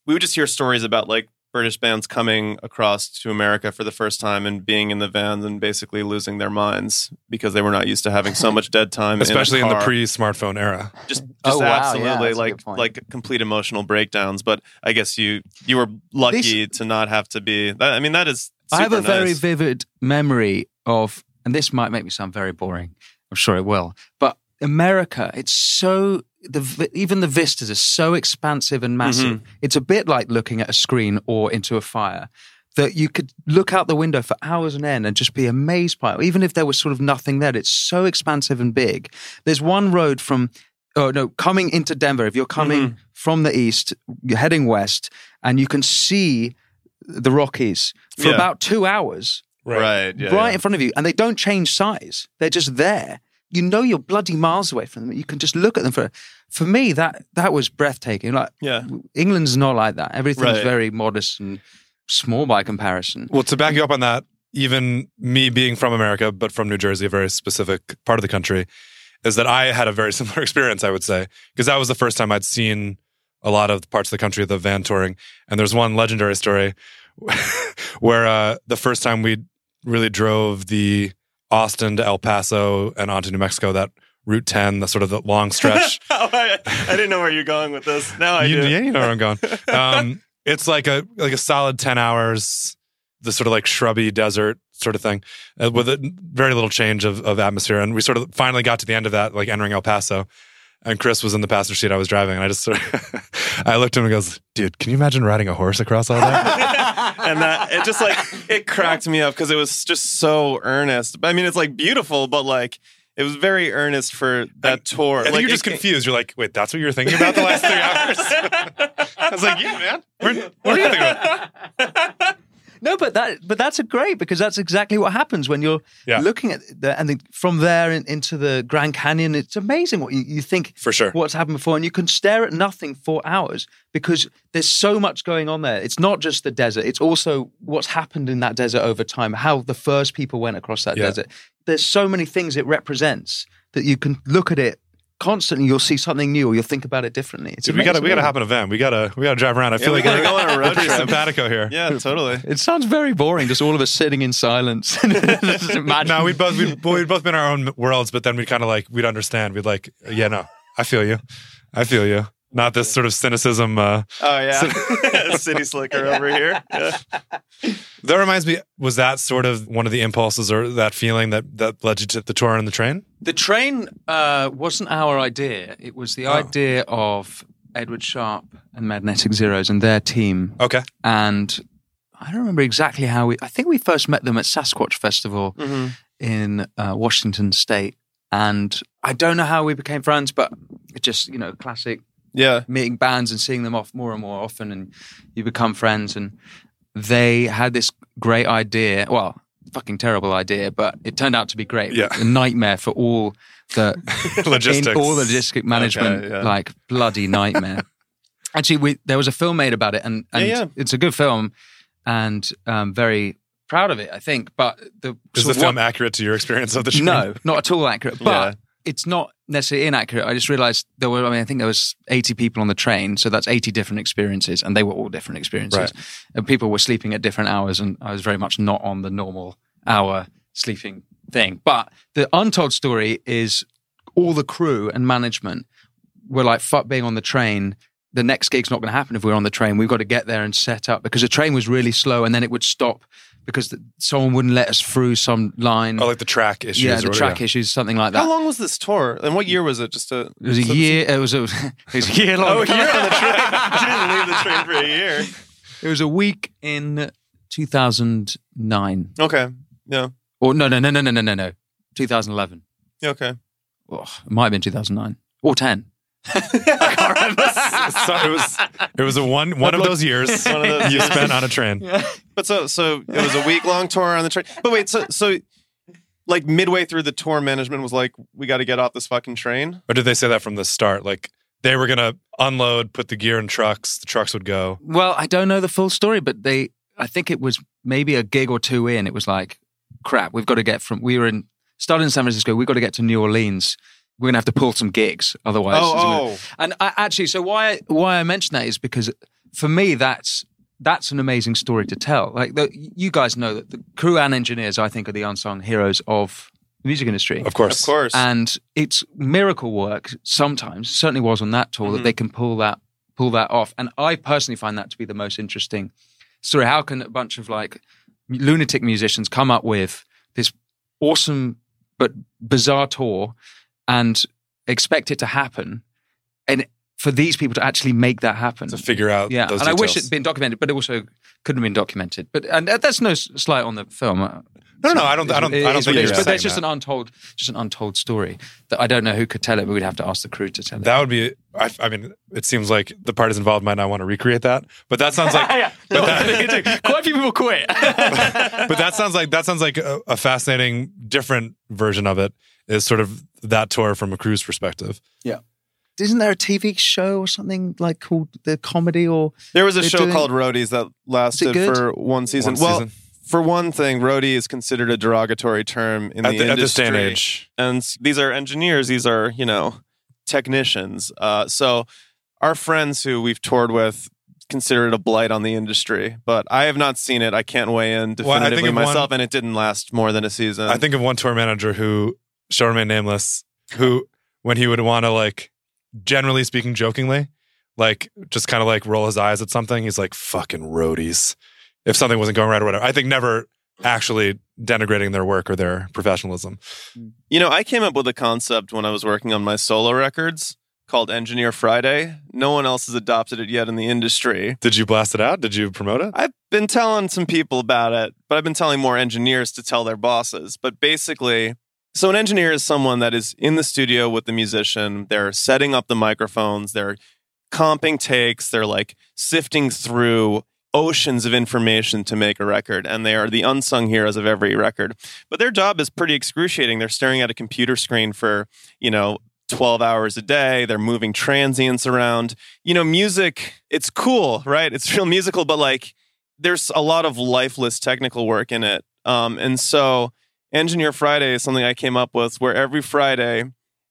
we would just hear stories about like British bands coming across to America for the first time and being in the vans and basically losing their minds because they were not used to having so much dead time, especially in, in the pre-smartphone era. just, oh, just Oh, wow, absolutely that's a good like like complete emotional breakdowns. But I guess you you were lucky to not have to be. That, I mean, that is. I have a super very vivid memory of, and this might make me sound very boring. I'm sure it will. But America, it's so the even the vistas are so expansive and massive. Mm-hmm. It's a bit like looking at a screen or into a fire. That you could look out the window for hours on end and just be amazed by it. Even if there was sort of nothing there, it's so expansive and big. There's one road from, oh no, coming into Denver. If you're coming Mm-hmm. from the east, you're heading west, and you can see the Rockies for Yeah. about two hours right, yeah, right yeah. in front of you, and they don't change size. They're just there. You know you're bloody miles away from them. You can just look at them for. For me, that that was breathtaking. Like Yeah. England's not like that. Everything's Right. very modest and small by comparison. Well, to back you up on that, even me being from America, but from New Jersey, a very specific part of the country, is that I had a very similar experience, I would say, because that was the first time I'd seen a lot of parts of the country of the van touring. And there's one legendary story where uh, the first time we really drove the Austin to El Paso and onto New Mexico, that Route 10, the sort of the long stretch. I, I didn't know where you're going with this. Now I you, do. yeah, you know where I'm going. Um, it's like a like a solid ten hours, the sort of like shrubby desert sort of thing, uh, with a very little change of, of atmosphere. And we sort of finally got to the end of that, like entering El Paso. And Chris was in the passenger seat I was driving, and I just sort of, I looked at him and goes, "Dude, can you imagine riding a horse across all that?" and that it just like it cracked me up because it was just so earnest. I mean, it's like beautiful, but like it was very earnest for that tour. Think like, you're just it- confused. You're like, "Wait, that's what you were thinking about the last three hours?" I was like, "Yeah, man. What, what are you thinking about?" No, but that but that's a great because that's exactly what happens when you're Yeah. looking at the, and the, from there in, into the Grand Canyon. It's amazing what you, you think For sure. what's happened before, and you can stare at nothing for hours because there's so much going on there. It's not just the desert; it's also what's happened in that desert over time. How the first people went across that Yeah. desert. There's so many things it represents that you can look at it constantly. You'll see something new, or you'll think about it differently. It's Dude, we gotta we gotta hop in a van. We gotta we gotta drive around. I feel we like gotta we're, go on a road we're pretty trip. simpatico here. Yeah, totally. It sounds very boring, just all of us sitting in silence. Just. No, we'd both we'd, we'd both been our own worlds, but then we'd kind of like we'd understand. We'd like, yeah, no, I feel you, I feel you. Not this sort of cynicism. Uh, Oh yeah, city slicker over here. Yeah. that reminds me. Was that sort of one of the impulses or that feeling that that led you to the tour and the train? The train uh, wasn't our idea. It was the Oh. idea of Edward Sharpe and Magnetic Zeros and their team. Okay, And I don't remember exactly how we. I think we first met them at Sasquatch Festival Mm-hmm. in uh, Washington State, and I don't know how we became friends, but it just you know classic Yeah. meeting bands and seeing them off more and more often, and you become friends. And they had this great idea. Well, fucking terrible idea, but it turned out to be great. Yeah. a nightmare for all the logistics. all the logistic management, yeah. like bloody nightmare. Actually, we, there was a film made about it, and, and Yeah, it's a good film, and um, very proud of it, I think. But the Is the film what- accurate to your experience of the show no, not at all accurate. But. It's not necessarily inaccurate. I just realized there were. I mean, I think there was eighty people on the train, so that's eighty different experiences, and they were all different experiences. Right. And people were sleeping at different hours, and I was very much not on the normal hour sleeping thing. But the untold story is all the crew and management were like, "Fuck being on the train." The next gig's not going to happen if we're on the train. We've got to get there and set up because the train was really slow, and then it would stop because the, someone wouldn't let us through some line. Oh, like the track issues. yeah, the whatever, track issues, something like that. How long was this tour? And what year was it? Just a It was a year. It was a. It was a year long. Oh, a year on the train. you didn't leave the train for a year. It was a week in 2009. Okay. Yeah. Or no, no, no, no, no, no, no, no. 2011. Yeah, Okay. Oh, it might have been 2009 or 10. so it was it was a one one of those years One of those you years. spent on a train. Yeah. But so so it was a week long tour on the train. But wait, so so like midway through the tour, management was like, "We got to get off this fucking train." Or did they say that from the start? Like they were gonna unload, put the gear in trucks, the trucks would go. Well, I don't know the full story, but they. I think it was maybe a gig or two in. It was like, crap. We've got to get from. We were in started in San Francisco. We've got to get to New Orleans. We're gonna have to pull some gigs, otherwise. Oh, oh. And I, actually, so why why I mention that is because for me that's that's an amazing story to tell. Like the, you guys know that the crew and engineers, I think, are the unsung heroes of the music industry. Of course. Of course. And it's miracle work sometimes. Certainly was on that tour that mm-hmm. they can pull that pull that off. And I personally find that to be the most interesting story. How can a bunch of like lunatic musicians come up with this awesome but bizarre tour and expect it to happen, and for these people to actually make that happen? To figure out yeah, and I wish it'd been documented, but it also couldn't have been documented. But and that's no slight on the film. No, no, no, I don't I don't I don't think what you're. But that's just that. an untold, just an untold story that I don't know who could tell it, but we'd have to ask the crew to tell it. That would be. I, I mean, it seems like the parties involved might not want to recreate that, but that sounds like. but, that, Quite a few people quit. but that sounds like that sounds like a, a fascinating, different version of it. Is sort of that tour from a cruise perspective. Yeah. isn't there a TV show or something like called the comedy or There was a show doing- called Roadies that lasted for one season. One well, season. For one thing, roadie is considered a derogatory term in the, the, at this day industry. and age. and these are engineers these are you know technicians uh, so our friends who we've toured with consider it a blight on the industry but i have not seen it i can't weigh in Well, definitively one- myself and it didn't last more than a season I think of one tour manager who shall remain nameless, who when he would want to like, generally speaking, jokingly, like just kind of like roll his eyes at something, he's like fucking roadies. If something wasn't going right or whatever, I think never actually denigrating their work or their professionalism. you know i came up with a concept when i was working on my solo records called engineer friday no one else has adopted it yet in the industry Did you blast it out? Did you promote it? I've been telling some people about it, but I've been telling more engineers to tell their bosses. But basically, so an engineer is someone that is in the studio with the musician. They're setting up the microphones, they're comping takes, they're like sifting through oceans of information to make a record. And they are the unsung heroes of every record. But their job is pretty excruciating. They're staring at a computer screen for, you know, 12 hours a day. They're moving transients around. You know, music, it's cool, right? It's real musical, but like there's a lot of lifeless technical work in it. Um, and so Engineer Friday is something I came up with where every Friday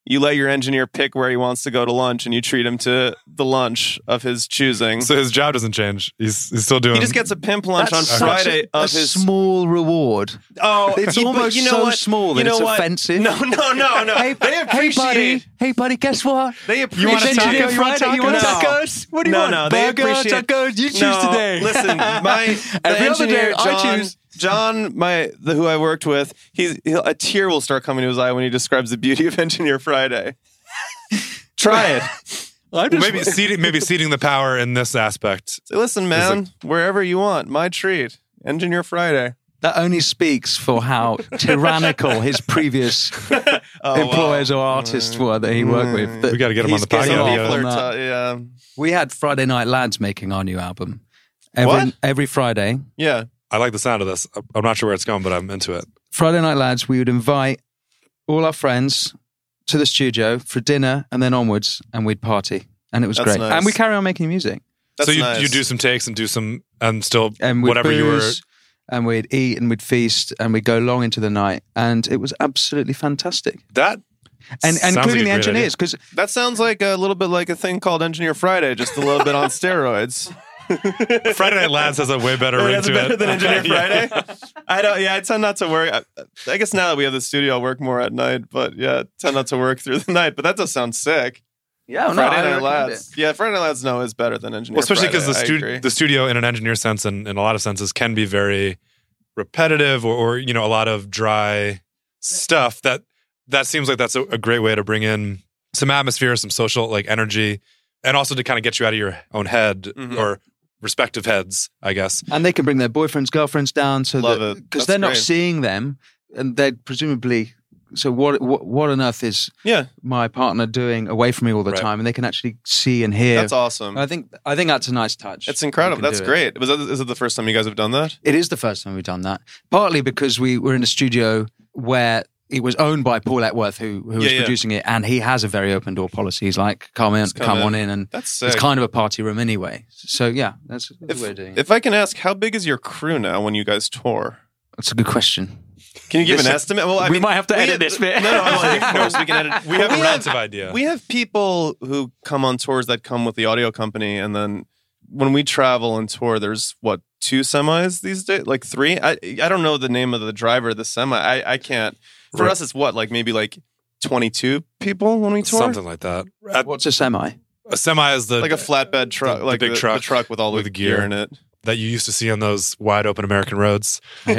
you let your engineer pick where he wants to go to lunch and you treat him to the lunch of his choosing. So his job doesn't change. He's, he's still doing. he just gets a pimp lunch on That's Friday a, of a his small reward? Oh, It's you- but almost you know so what? small that You know it's what? offensive. No, no, no, no. Hey, they hey, buddy. Hey, buddy. Guess what? They appreciate. want a It's You want Friday. You want No. tacos? What do you No, want? no, they Burger, appreciate- tacos. You choose no, today. Listen, my the Every other engineer day, I choose. John, my the who I worked with, he's he'll, a tear will start coming to his eye when he describes the beauty of Engineer Friday. Try it. I'm Well, maybe ceding maybe ceding the power in this aspect. Say, Listen, man, wherever you want, my treat. Engineer Friday. That only speaks for how tyrannical his previous Oh, employers wow. or artists were that he worked with. That We got to get him on the podcast. off on are that. t- yeah, We had Friday Night Lads making our new album. Every, What? Every Friday, yeah. I like the sound of this. I'm not sure where it's going, but I'm into it. Friday Night Lads, we would invite all our friends to the studio for dinner and then onwards, and we'd party. And it was That's great. nice. And we carry on making music. That's so you, nice. you do some takes and do some and still And we'd whatever you were. booze, and we'd eat and we'd feast and we'd go long into the night. And it was absolutely fantastic. That And, sounds and like a including the great engineers, because That sounds like a little bit like a thing called Engineer Friday, just a little bit on steroids. Friday Night Lads has a way better ring That's to better it. than Engineer Friday. I don't. Yeah, I tend not to work. I, I guess now that we have the studio, I'll work more at night. But yeah, I tend not to work through the night. But that does sound sick. yeah, no, Friday I Night recommend Lads. Yeah, Friday Night Lads. No, is better than Engineer. Well, especially because the, Friday. I stu- the studio, in an engineer sense and in a lot of senses, can be very repetitive or, or you know a lot of dry stuff. That that seems like that's a, a great way to bring in some atmosphere, some social like energy, and also to kind of get you out of your own head Mhm. or respective heads, I guess. And they can bring their boyfriends, girlfriends down so Love that because they're not seeing them, and they're presumably. So what, what? What on earth is Yeah, my partner doing away from me all the Right. time? And they can actually see and hear. that's awesome. I think I think that's a nice touch. It's incredible. That's do it. great. Was that, is it the first time you guys have done that? It is the first time we've done that. Partly because we were in a studio where it was owned by Paul Epworth, who who was Yeah, yeah. producing it, and he has a very open door policy. He's like, come in, come come, in. on in, and That's it's kind of a party room anyway. So yeah, that's, that's if, what we're doing. if I can ask, how big is your crew now when you guys tour? that's a good question. Can you give This- an estimate? Well, I we mean, might have to we edit have- this bit. No, no, well, of course we can edit. We have But a relative idea. We have people who come on tours that come with the audio company, and then when we travel and tour, there's what two semis these days, like three. I I don't know the name of the driver of the semi. I I can't. For Right. us, it's what like maybe like 22 people when we tour. Something like that. At- What's a semi? a semi is the like a flatbed truck, the like big the, truck the truck with all with the the gear. gear. in it. that you used to see on those wide open American roads.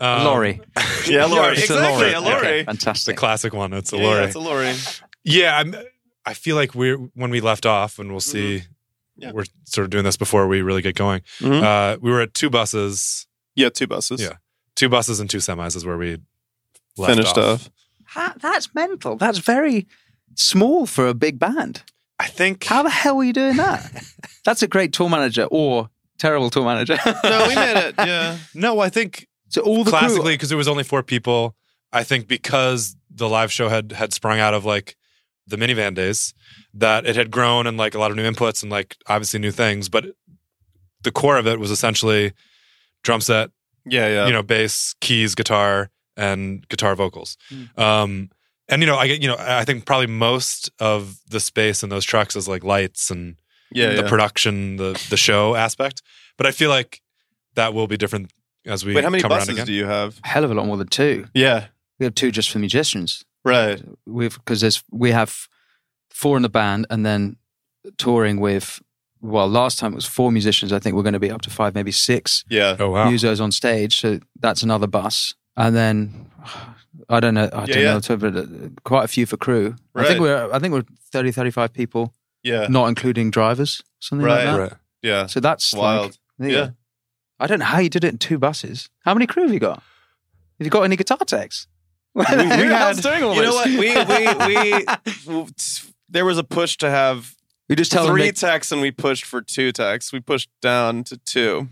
Um, lorry. Yeah, lorry. It's a exactly, lorry. a lorry. Okay, The fantastic. classic one. It's a Yeah, lorry. it's a lorry. Yeah, I'm, I feel like we're when we left off, and we'll see. Yeah. We're sort of doing this before we really get going. Mhm. Uh, we were at two buses, Yeah, two buses. Yeah. two buses and two semis is where we left Finished off. That- that's mental. That's very small for a big band. I think How the hell were you doing that? that's a great tour manager or terrible tour manager. No, we made it. Yeah. no, I think So all the classically crew, because there was only four people. I think because the live show had had sprung out of like the minivan days that it had grown and like a lot of new inputs and like obviously new things, but the core of it was essentially drum set, Yeah, yeah. you know, bass, keys, guitar, and guitar vocals. Mm. Um, and you know, I get, you know, I think probably most of the space in those trucks is like lights and yeah, the yeah. production, the the show aspect. But I feel like that will be different as we Wait, how many come around buses again. do you have? Hell of a lot more than two. Yeah, We have two just for musicians. right. We've because there's we have four in the band and then touring with. Well, last time it was four musicians. I think we're going to be up to five, maybe six Yeah. oh wow! musos on stage. So that's another bus, and then I don't know. I don't yeah. know, to- but uh, quite a few for crew. I think we're I think we're 30, 35 people, Yeah. not including drivers, something Right. like that. Right. Yeah. So that's Wild. there you Yeah. I don't know how you did it in two buses. How many crew have you got? Have you got any guitar techs? we Who had- else doing all You know what? We we we there was a push to have You just tell three them. techs, and we pushed for two techs. We pushed down to two.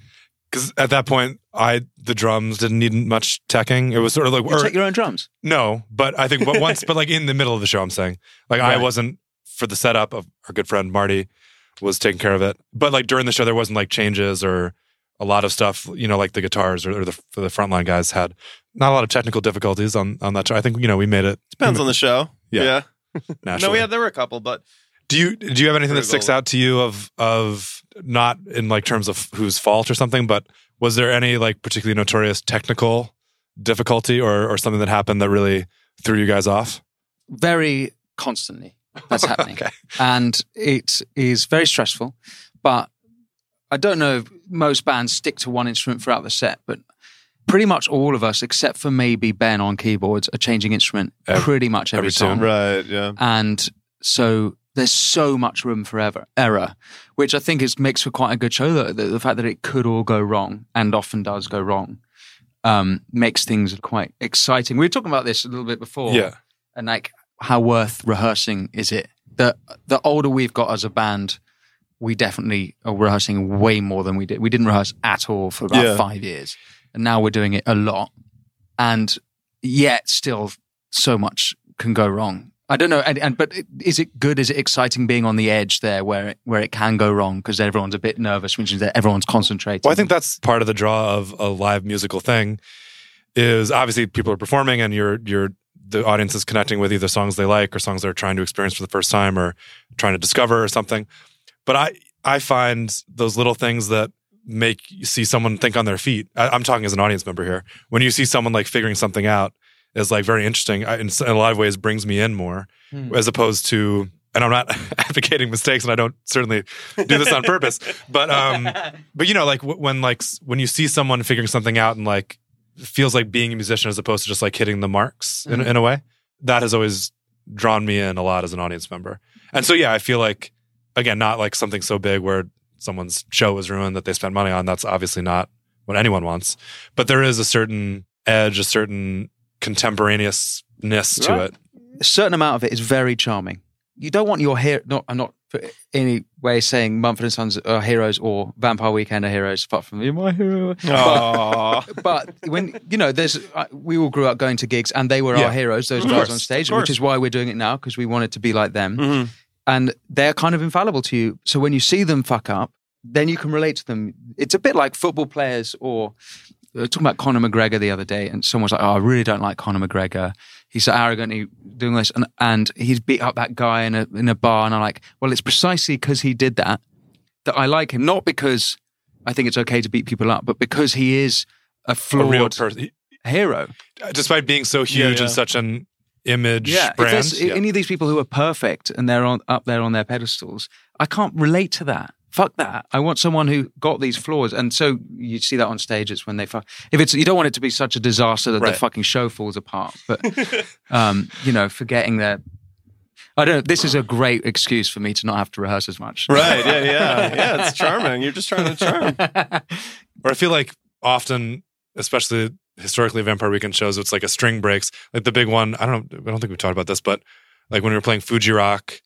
Because at that point, I the drums didn't need much teching. It was sort of like you or- take your own drums. no, but I think but once, but like in the middle of the show, I'm saying like I wasn't for the setup of our good friend Marty was taking care of it. But like during the show, there wasn't like changes or a lot of stuff. You know, like the guitars or, or the for the frontline guys had not a lot of technical difficulties on on that show. I think you know we made it Depends on the show. Yeah. yeah. No, we had there were a couple, but Do you do you have anything that sticks out to you of of not in like terms of whose fault or something, but was there any like particularly notorious technical difficulty or or something that happened that really threw you guys off? Very constantly. That's happening. Okay. And it is very stressful. But I don't know if most bands stick to one instrument throughout the set, but pretty much all of us, except for maybe Ben on keyboards, are changing instrument Every- pretty much every, every tune. song. right, yeah. and so there's so much room for ever, error, which I think is makes for quite a good show. The, the, the fact that it could all go wrong and often does go wrong um, makes things quite exciting. We were talking about this a little bit before, Yeah. and like how worth rehearsing is it? The the older we've got as a band, we definitely are rehearsing way more than we did. We didn't rehearse at all for about Yeah. five years, and now we're doing it a lot, and yet still so much can go wrong. I don't know, and, and but is it good? Is it exciting being on the edge there, where it, where it can go wrong because everyone's a bit nervous, which means that everyone's concentrating. Well, I think that's part of the draw of a live musical thing. Is obviously people are performing and you're you're the audience is connecting with either songs they like or songs they're trying to experience for the first time or trying to discover or something. But I I find those little things that make you see someone think on their feet. I, I'm talking as an audience member here. When you see someone like figuring something out is like very interesting. I, in, in a lot of ways, brings me in more Hmm. as opposed to. And I'm not advocating mistakes, and I don't certainly do this on purpose. But um, but you know, like w- when like when you see someone figuring something out and like feels like being a musician as opposed to just like hitting the marks in, Mhm. in a way, that has always drawn me in a lot as an audience member. And so yeah, I feel like again, not like something so big where someone's show was ruined that they spent money on. That's obviously not what anyone wants. But there is a certain edge, a certain contemporaneousness to Right. it. a certain amount of it is very charming. You don't want your hero. Not, I'm not for any way saying Mumford and Sons are heroes or Vampire Weekend are heroes. Apart from you're my hero. Aw. But when you know, there's uh, we all grew up going to gigs, and they were Yeah. our heroes. Those Of guys course, on stage, which is why we're doing it now because we wanted to be like them. Mhm. And they're kind of infallible to you. So when you see them fuck up, then you can relate to them. It's a bit like football players or. Talking about Conor McGregor the other day, and someone was like, "Oh, I really don't like Conor McGregor. He's so arrogant. He doing this, and and he's beat up that guy in a in a bar." And I'm like, "Well, it's precisely because he did that that I like him, not because I think it's okay to beat people up, but because he is a A flawed person, hero. Uh, despite being so huge Yeah, yeah. and such an image Yeah, brand. there's yeah. any of these people who are perfect and they're on up there on their pedestals, I can't relate to that. Fuck that. I want someone who got these flaws, and so you see that on stage. It's when they fuck. If it's you don't want it to be such a disaster that Right. the fucking show falls apart, but um, you know, forgetting that. I don't. know. This is a great excuse for me to not have to rehearse as much. Right, yeah, yeah. Yeah, it's charming. You're just trying to charm. or I feel like often, especially historically, Vampire Weekend shows, it's like a string breaks. Like the big one, I don't, I don't think we've talked about this, but like when we were playing Fuji Rock,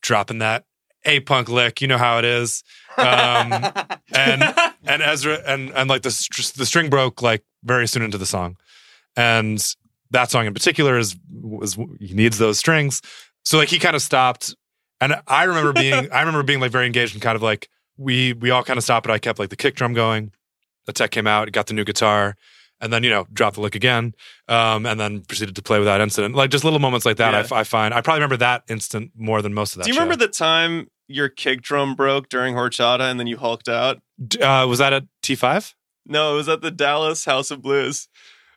dropping that a punk lick, you know how it is. Um, and and Ezra and and like the str- the string broke like very soon into the song, and that song in particular is was he needs those strings. so like he kind of stopped, and I remember being I remember being like very engaged and kind of like we we all kind of stopped, but I kept like the kick drum going. The tech came out, got the new guitar, and then you know dropped the lick again, um, and then proceeded to play without incident. Like just little moments like that, Yeah. I I I, find I probably remember that instant more than most of that. Do you remember the time your kick drum broke during horchata and then you hulked out? Uh, was that at T five? No, it was at the Dallas House of Blues.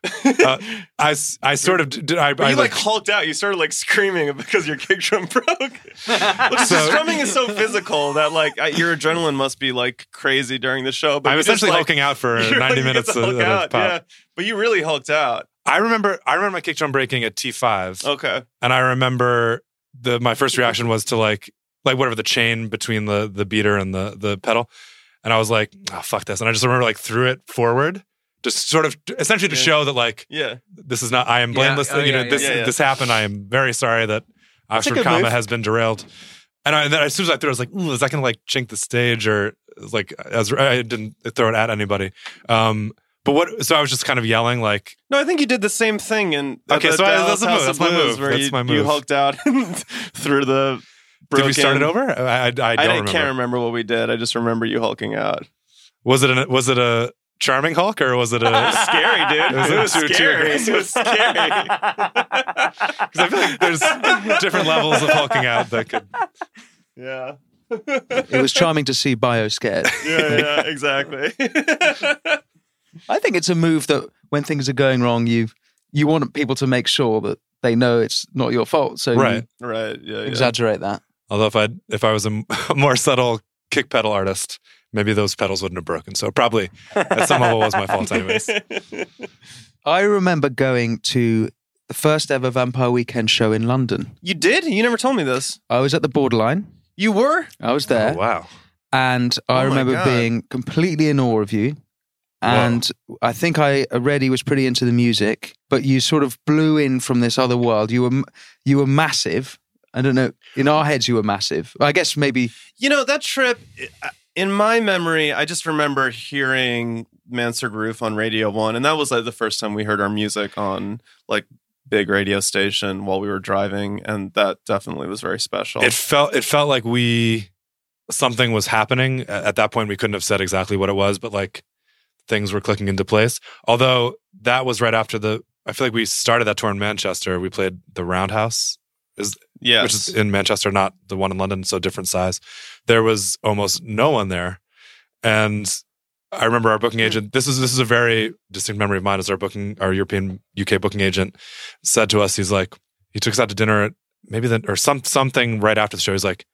Uh, I, s- I sort of did. I, But I you like, hulked out. You started like screaming because your kick drum broke. Which is- So- drumming is so physical that like your adrenaline must be like crazy during the show. But I'm you just, essentially like, hulking out for 90 like, minutes to at, hulk out, pop. Yeah, but you really hulked out. I remember I remember my kick drum breaking at T5 Okay. and I remember the my first reaction was to like like whatever the chain between the the beater and the the pedal and I was like oh fuck this and I just remember like threw it forward just sort of essentially to Yeah. show that like Yeah. this is not I am Yeah. blameless Oh, you know yeah, this yeah, yeah. this happened I am very sorry that a Oxford comma move. has been derailed and, I, and then as soon as I threw it I was like Ooh, is that gonna like chink the stage or like as I didn't throw it at anybody um but what so I was just kind of yelling like No, I think you did the same thing And Okay, the so I- Dallas that's a move. That's my move. That's you, my you hulked out through the. Did we start it over? I, I, I don't I, remember. can't remember what we did. I just remember you hulking out. Was it an, was it a charming Hulk or was it It was a? scary, dude. It was It was too- too scary. It was scary. Because I feel like there's different levels of hulking out that could. yeah. It was charming to see Baio scared. Yeah, yeah, exactly. I think it's a move that when things are going wrong, you you want people to make sure that they know it's not your fault. So Right. right. Yeah. you yeah. exaggerate that. Although if I if I was a more subtle kick pedal artist, maybe those pedals wouldn't have broken. So probably at some level was my fault, anyways. I remember going to the first ever Vampire Weekend show in London. You did? You never told me this. I was at the borderline. You were? I was there. Oh, wow. and I Oh remember God. being completely in awe of you. And I think I already was pretty into the music, but you sort of blew in from this other world. You were you were massive. I don't know. In our heads, you were massive. I guess maybe You know, that trip, uh, in my memory, I just remember hearing Mansard Roof on Radio 1. And that was like the first time we heard our music on like big radio station while we were driving. And that definitely was very special. It felt it felt like we something was happening at that point. We couldn't have said exactly what it was, but like things were clicking into place. Although that was right after the. I feel like we started that tour in Manchester. We played the Roundhouse, yes. which is in Manchester, not the one in London, so different size. There was almost no one there, and I remember our booking hmm. agent. This is this is a very distinct memory of mine. As our booking, our European UK booking agent said to us, he's like, he took us out to dinner at maybe then or some something right after the show. He's like,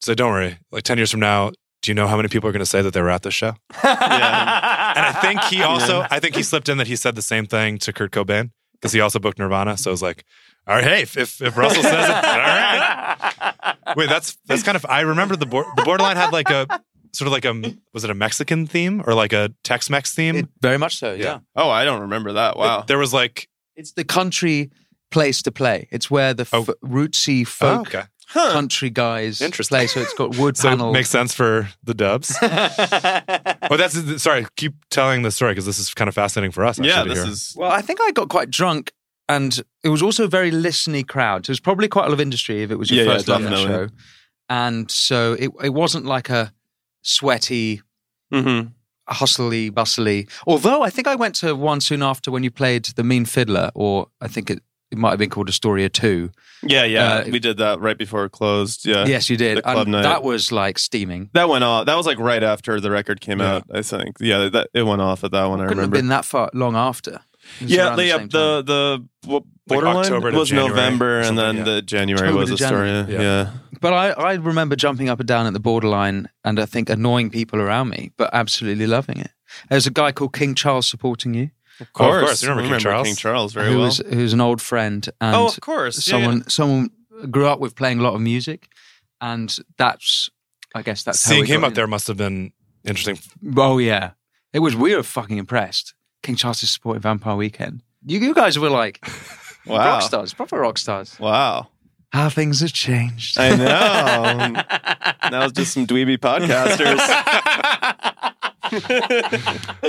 so don't worry, like ten years from now, do you know how many people are going to say that they were at this show? Yeah. And I think he also, I think he slipped in that he said the same thing to Kurt Cobain because he also booked Nirvana. So I was like, all right, hey, if if, if Russell says it, all right. Wait, that's that's kind of. I remember the board, the borderline had like a sort of like a was it a Mexican theme or like a Tex-Mex theme? it, very much so. Yeah. yeah. oh, I don't remember that. Wow. There was like, It's the country place to play. It's where the oh. f- Oh. rootsy oh, folk okay, Huh. country guys Interesting. play. So it's got wood so it panels. makes sense for the dubs. oh, that's sorry. Keep telling the story because this is kind of fascinating for us. actually, Yeah, to this hear. is. Well, I think I got quite drunk, and it was also a very listeny crowd. So it was probably quite a lot of industry if it was your Yeah, yeah, first London definitely. show. And so it it wasn't like a sweaty, Mhm. hustly, bustly. Although I think I went to one soon after when you played the Mean Fiddler, or I think it, it might have been called Astoria Two. Yeah, yeah. Uh, we did that right before it closed. Yeah. yes, you did. the club and night. that was like steaming. That went off. That was like right after the record came Yeah. out, I think. Yeah, that it went off at that one. I Couldn't have been that far long after. It yeah, around the, the time. the w- borderline October to was January November, and then yeah. the January October was to January. Astoria. Yeah. Yeah. But I, I remember jumping up and down at the borderline and I think annoying people around me, but absolutely loving it. There's a guy called King Charles supporting you, of Oh, of course. course. You remember King Charles? King Charles very who well. was who's an old friend and oh, of course. Yeah, someone someone grew up with playing a lot of music, and that's I guess that's Seeing we him got up in. there must have been interesting. Oh yeah, it was. We were fucking impressed. King Charles is supporting Vampire Weekend. You, you guys were like yeah. rock stars, proper rock stars. Wow. How things have changed. I know. that was just some dweeby podcasters.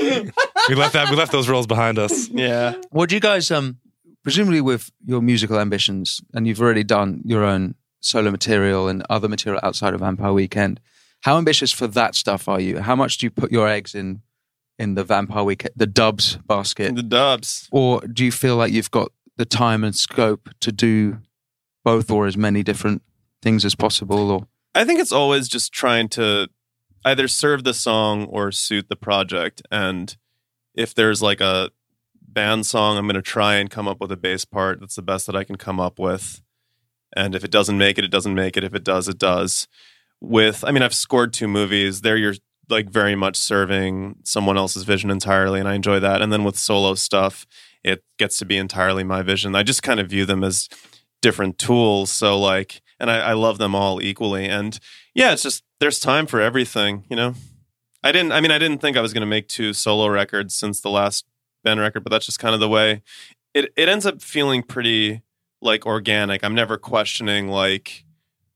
We left that. We left those roles behind us. yeah. What do you guys um presumably with your musical ambitions, and you've already done your own solo material and other material outside of Vampire Weekend. How ambitious for that stuff are you? How much do you put your eggs in in the Vampire Weekend, the Dubs basket, The dubs. or do you feel like you've got the time and scope to do both or as many different things as possible? Or I think it's always just trying to either serve the song or suit the project. And if there's like a band song, I'm going to try and come up with a bass part that's the best that I can come up with. And if it doesn't make it, it doesn't make it. If it does, it does. With, I mean, I've scored two movies. There, you're like very much serving someone else's vision entirely, and I enjoy that. And then with solo stuff, it gets to be entirely my vision. I just kind of view them as different tools. So like, and I, I love them all equally. And yeah, it's just there's time for everything, you know. I didn't. I mean, I didn't think I was going to make two solo records since the last band record, but that's just kind of the way it. It ends up feeling pretty like organic. I'm never questioning like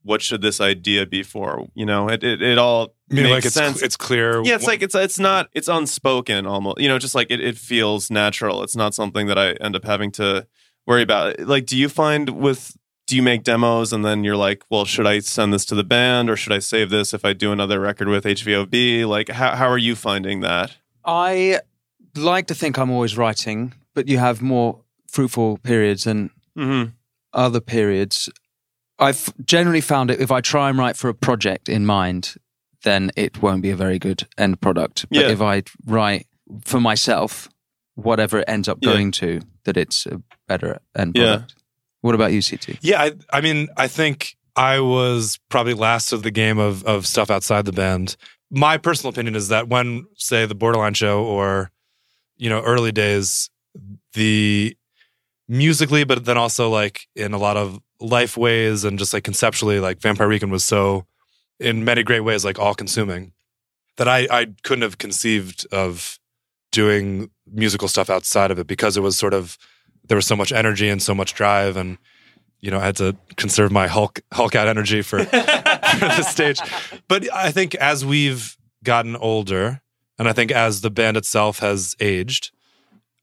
what should this idea be for. You know, it it, it all I mean, makes like it's sense. it's clear. Yeah, it's like it's it's not it's unspoken almost. You know, just like it, it feels natural. It's not something that I end up having to worry about. Like, do you find with do you make demos and then you're like, well, should I send this to the band or should I save this if I do another record with HVOB? Like, how how are you finding that? I like to think I'm always writing, but you have more fruitful periods and Mm-hmm. other periods. I've generally found it if I try and write for a project in mind, then it won't be a very good end product. But Yeah. if I write for myself, whatever it ends up Yeah. going to, that it's a better end Yeah. What about you, CT? Yeah, I, I mean, I think I was probably last of the game of of stuff outside the band. My personal opinion is that when, say, the Borderline show or you know, early days, the musically, but then also like in a lot of life ways and just like conceptually, like Vampire Weekend was so, in many great ways, like all consuming that I I couldn't have conceived of doing musical stuff outside of it because it was sort of there was so much energy and so much drive and you know I had to conserve my Hulk Hulk out energy for, for the stage. But I think as we've gotten older and I think as the band itself has aged,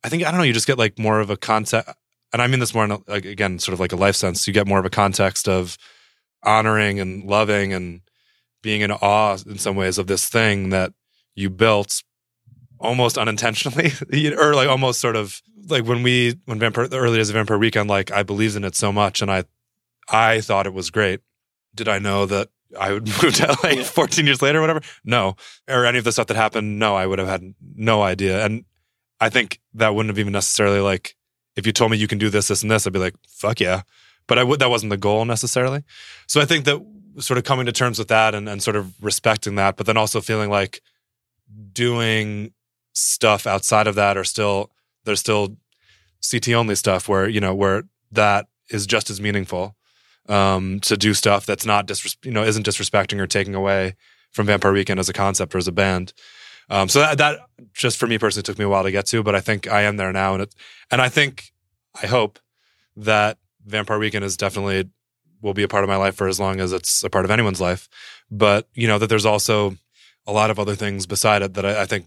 I think I don't know, you just get like more of a context and I mean this more in a, like again sort of like a life sense. You get more of a context of honoring and loving and being in awe in some ways of this thing that you built almost unintentionally or like almost sort of like when we when vampire the early days of vampire weekend like i believed in it so much and i i thought it was great. Did i know that i would move to la 14 years later or whatever? No. Or any of the stuff that happened no i would have had no idea. And i think that wouldn't have even necessarily like if you told me you can do this this and this i'd be like fuck yeah. But i would that wasn't the goal necessarily. So i think that sort of coming to terms with that and, and sort of respecting that but then also feeling like doing stuff outside of that are still there's still CT only stuff where you know where that is just as meaningful um, to do stuff that's not disres- you know isn't disrespecting or taking away from Vampire Weekend as a concept or as a band. Um, so that, that just for me personally took me a while to get to, but I think I am there now, and it and I think I hope that Vampire Weekend is definitely will be a part of my life for as long as it's a part of anyone's life. But you know that there's also a lot of other things beside it that I, I think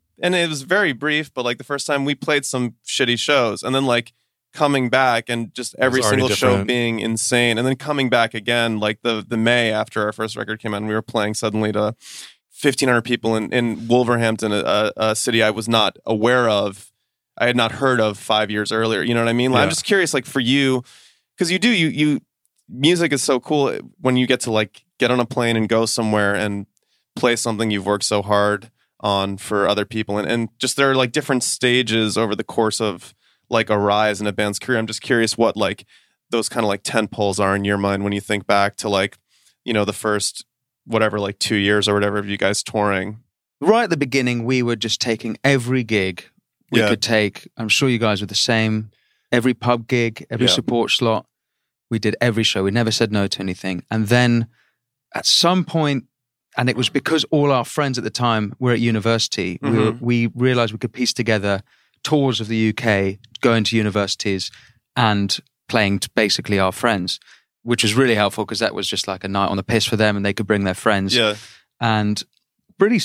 and it was very brief, but like the first time we played some shitty shows and then like coming back and just every single show being insane and then coming back again like the the May after our first record came out and we were playing suddenly to 1500 people in in Wolverhampton a, a city I was not aware of I had not heard of 5 years earlier you know what I mean? Like, I'm just curious like for you cuz you do you you music is so cool when you get to like get on a plane and go somewhere and play something you've worked so hard on for other people and, and just there are like different stages over the course of like a rise in a band's career i'm just curious what like those kind of like tent poles are in your mind when you think back to like you know the first whatever like two years or whatever of you guys touring Right at the beginning, we were just taking every gig we Yeah. could take. I'm sure you guys were the same. Every pub gig, every Yeah. support slot. We did every show. We never said no to anything. And then at some point, and it was because all our friends at the time were at university, we, were, mm-hmm. we realized we could piece together tours of the UK, going to universities and playing to basically our friends, which was really helpful because that was just like a night on the piss for them and they could bring their friends. Yeah. And pretty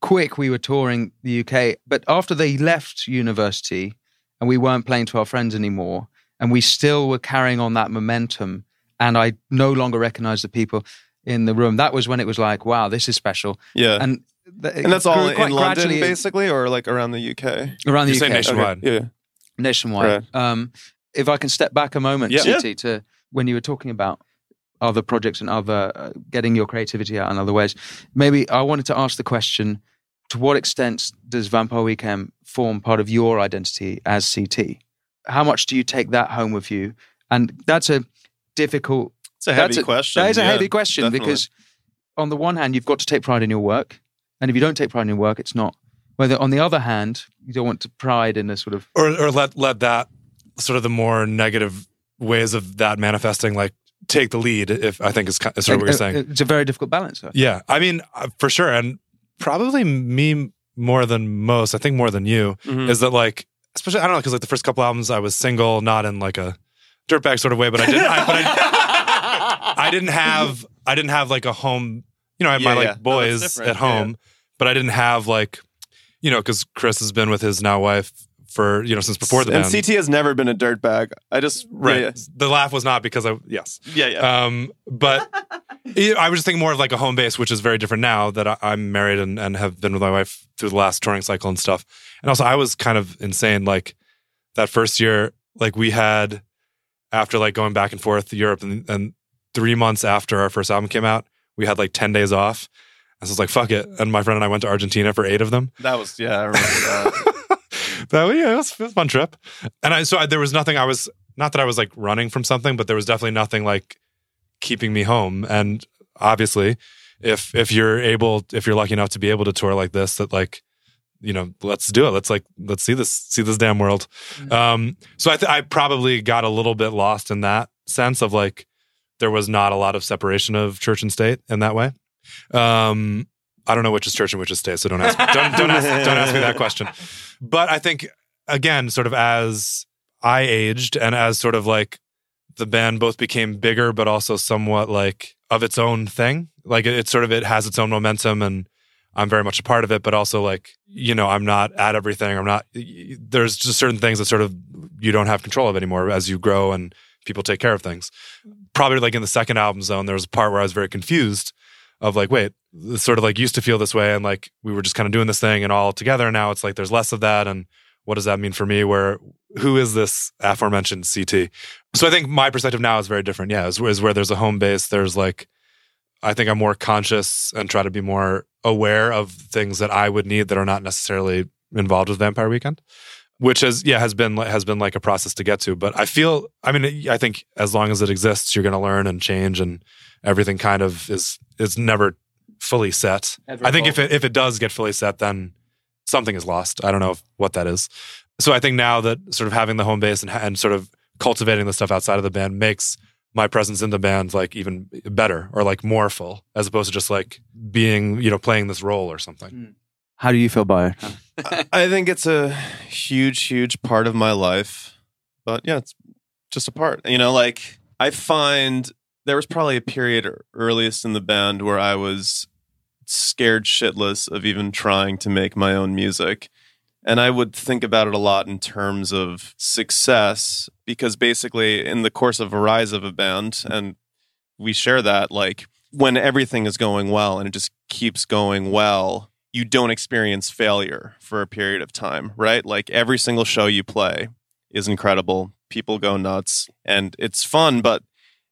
quick, we were touring the UK. But after they left university and we weren't playing to our friends anymore, and we still were carrying on that momentum, and I no longer recognized the people in the room, that was when it was like, wow, this is special. Yeah. And, th- and that's all in London, basically, or like around the UK? around the You're saying UK. nationwide. Yeah. nationwide. Um, if I can step back a moment, Yeah. CT, to when you were talking about other projects and other uh, getting your creativity out in other ways, maybe I wanted to ask the question: To what extent does Vampire Weekend form part of your identity as CT? How much do you take that home with you? And that's a difficult. It's a heavy that's a, question. That is a Yeah, heavy question definitely. because, on the one hand, you've got to take pride in your work, and if you don't take pride in your work, it's not. Whether on the other hand, you don't want to pride in a sort of or or let let that sort of the more negative ways of that manifesting like take the lead. If I think is, ki- is sort of what you're saying. It's a very difficult balance. though. Yeah, I mean, uh, for sure, and probably me more than most. I think more than you Mhm. is that like, especially I don't know because like the first couple albums I was single, not in like a dirtbag sort of way, but I didn't. I, but I, I didn't have I didn't have like a home. You know, I had my like yeah. No, that's boys different. at home, but I didn't have like, you know, because Chris has been with his now wife for you know since before the and band. CT has never been a dirtbag. I just Right. Yeah, The laugh was not because I yes. yeah, yeah. Um, but yeah, I was just thinking more of like a home base, which is very different now that I, I'm married and, and have been with my wife through the last touring cycle and stuff. And also, I was kind of insane. Like that first year, like we had after like going back and forth to Europe, and, and three months after our first album came out, we had like ten days off. And so I was like, "Fuck it!" And my friend and I went to Argentina for eight of them. that was yeah. I remember that. that yeah, it was, it was a fun trip. And I so I, there was nothing. I was not that I was like running from something, but there was definitely nothing like keeping me home. And obviously, if if you're able, if you're lucky enough to be able to tour like this, that like you know, let's do it. Let's like let's see this see this damn world. Um, so I th- I probably got a little bit lost in that sense of like there was not a lot of separation of church and state in that way. Um, I don't know which is church and which is state, so don't ask don't don't ask, don't ask me that question. But I think again, sort of as I aged and as sort of like the band both became bigger, but also somewhat like of its own thing. Like it sort of it has its own momentum, and I'm very much a part of it. But also like you know, I'm not at everything. I'm not. There's just certain things that sort of you don't have control of anymore as you grow and people take care of things. Probably like in the second album zone, there was a part where I was very confused of like, wait, this sort of like used to feel this way, and like we were just kind of doing this thing and all together. And now it's like there's less of that, and what does that mean for me? Where who is this aforementioned CT? So I think my perspective now is very different. Yeah, is, is where there's a home base. There's like, I think I'm more conscious and try to be more aware of things that I would need that are not necessarily involved with Vampire Weekend, which has yeah has been has been like a process to get to. But I feel, I mean, I think as long as it exists, you're going to learn and change, and everything kind of is is never fully set. Ever I think if it if it does get fully set, then something is lost. I don't know if, what that is. So I think now that sort of having the home base and, and sort of cultivating the stuff outside of the band makes my presence in the band like even better or like more full as opposed to just like being you know playing this role or something. Hmm. How do you feel, Baio? I think it's a huge, huge part of my life. But yeah, it's just a part. You know, like I find there was probably a period earliest in the band where I was scared shitless of even trying to make my own music. And I would think about it a lot in terms of success because basically, in the course of a rise of a band, and we share that, like when everything is going well and it just keeps going well, you don't experience failure for a period of time, right? Like every single show you play is incredible. People go nuts and it's fun, but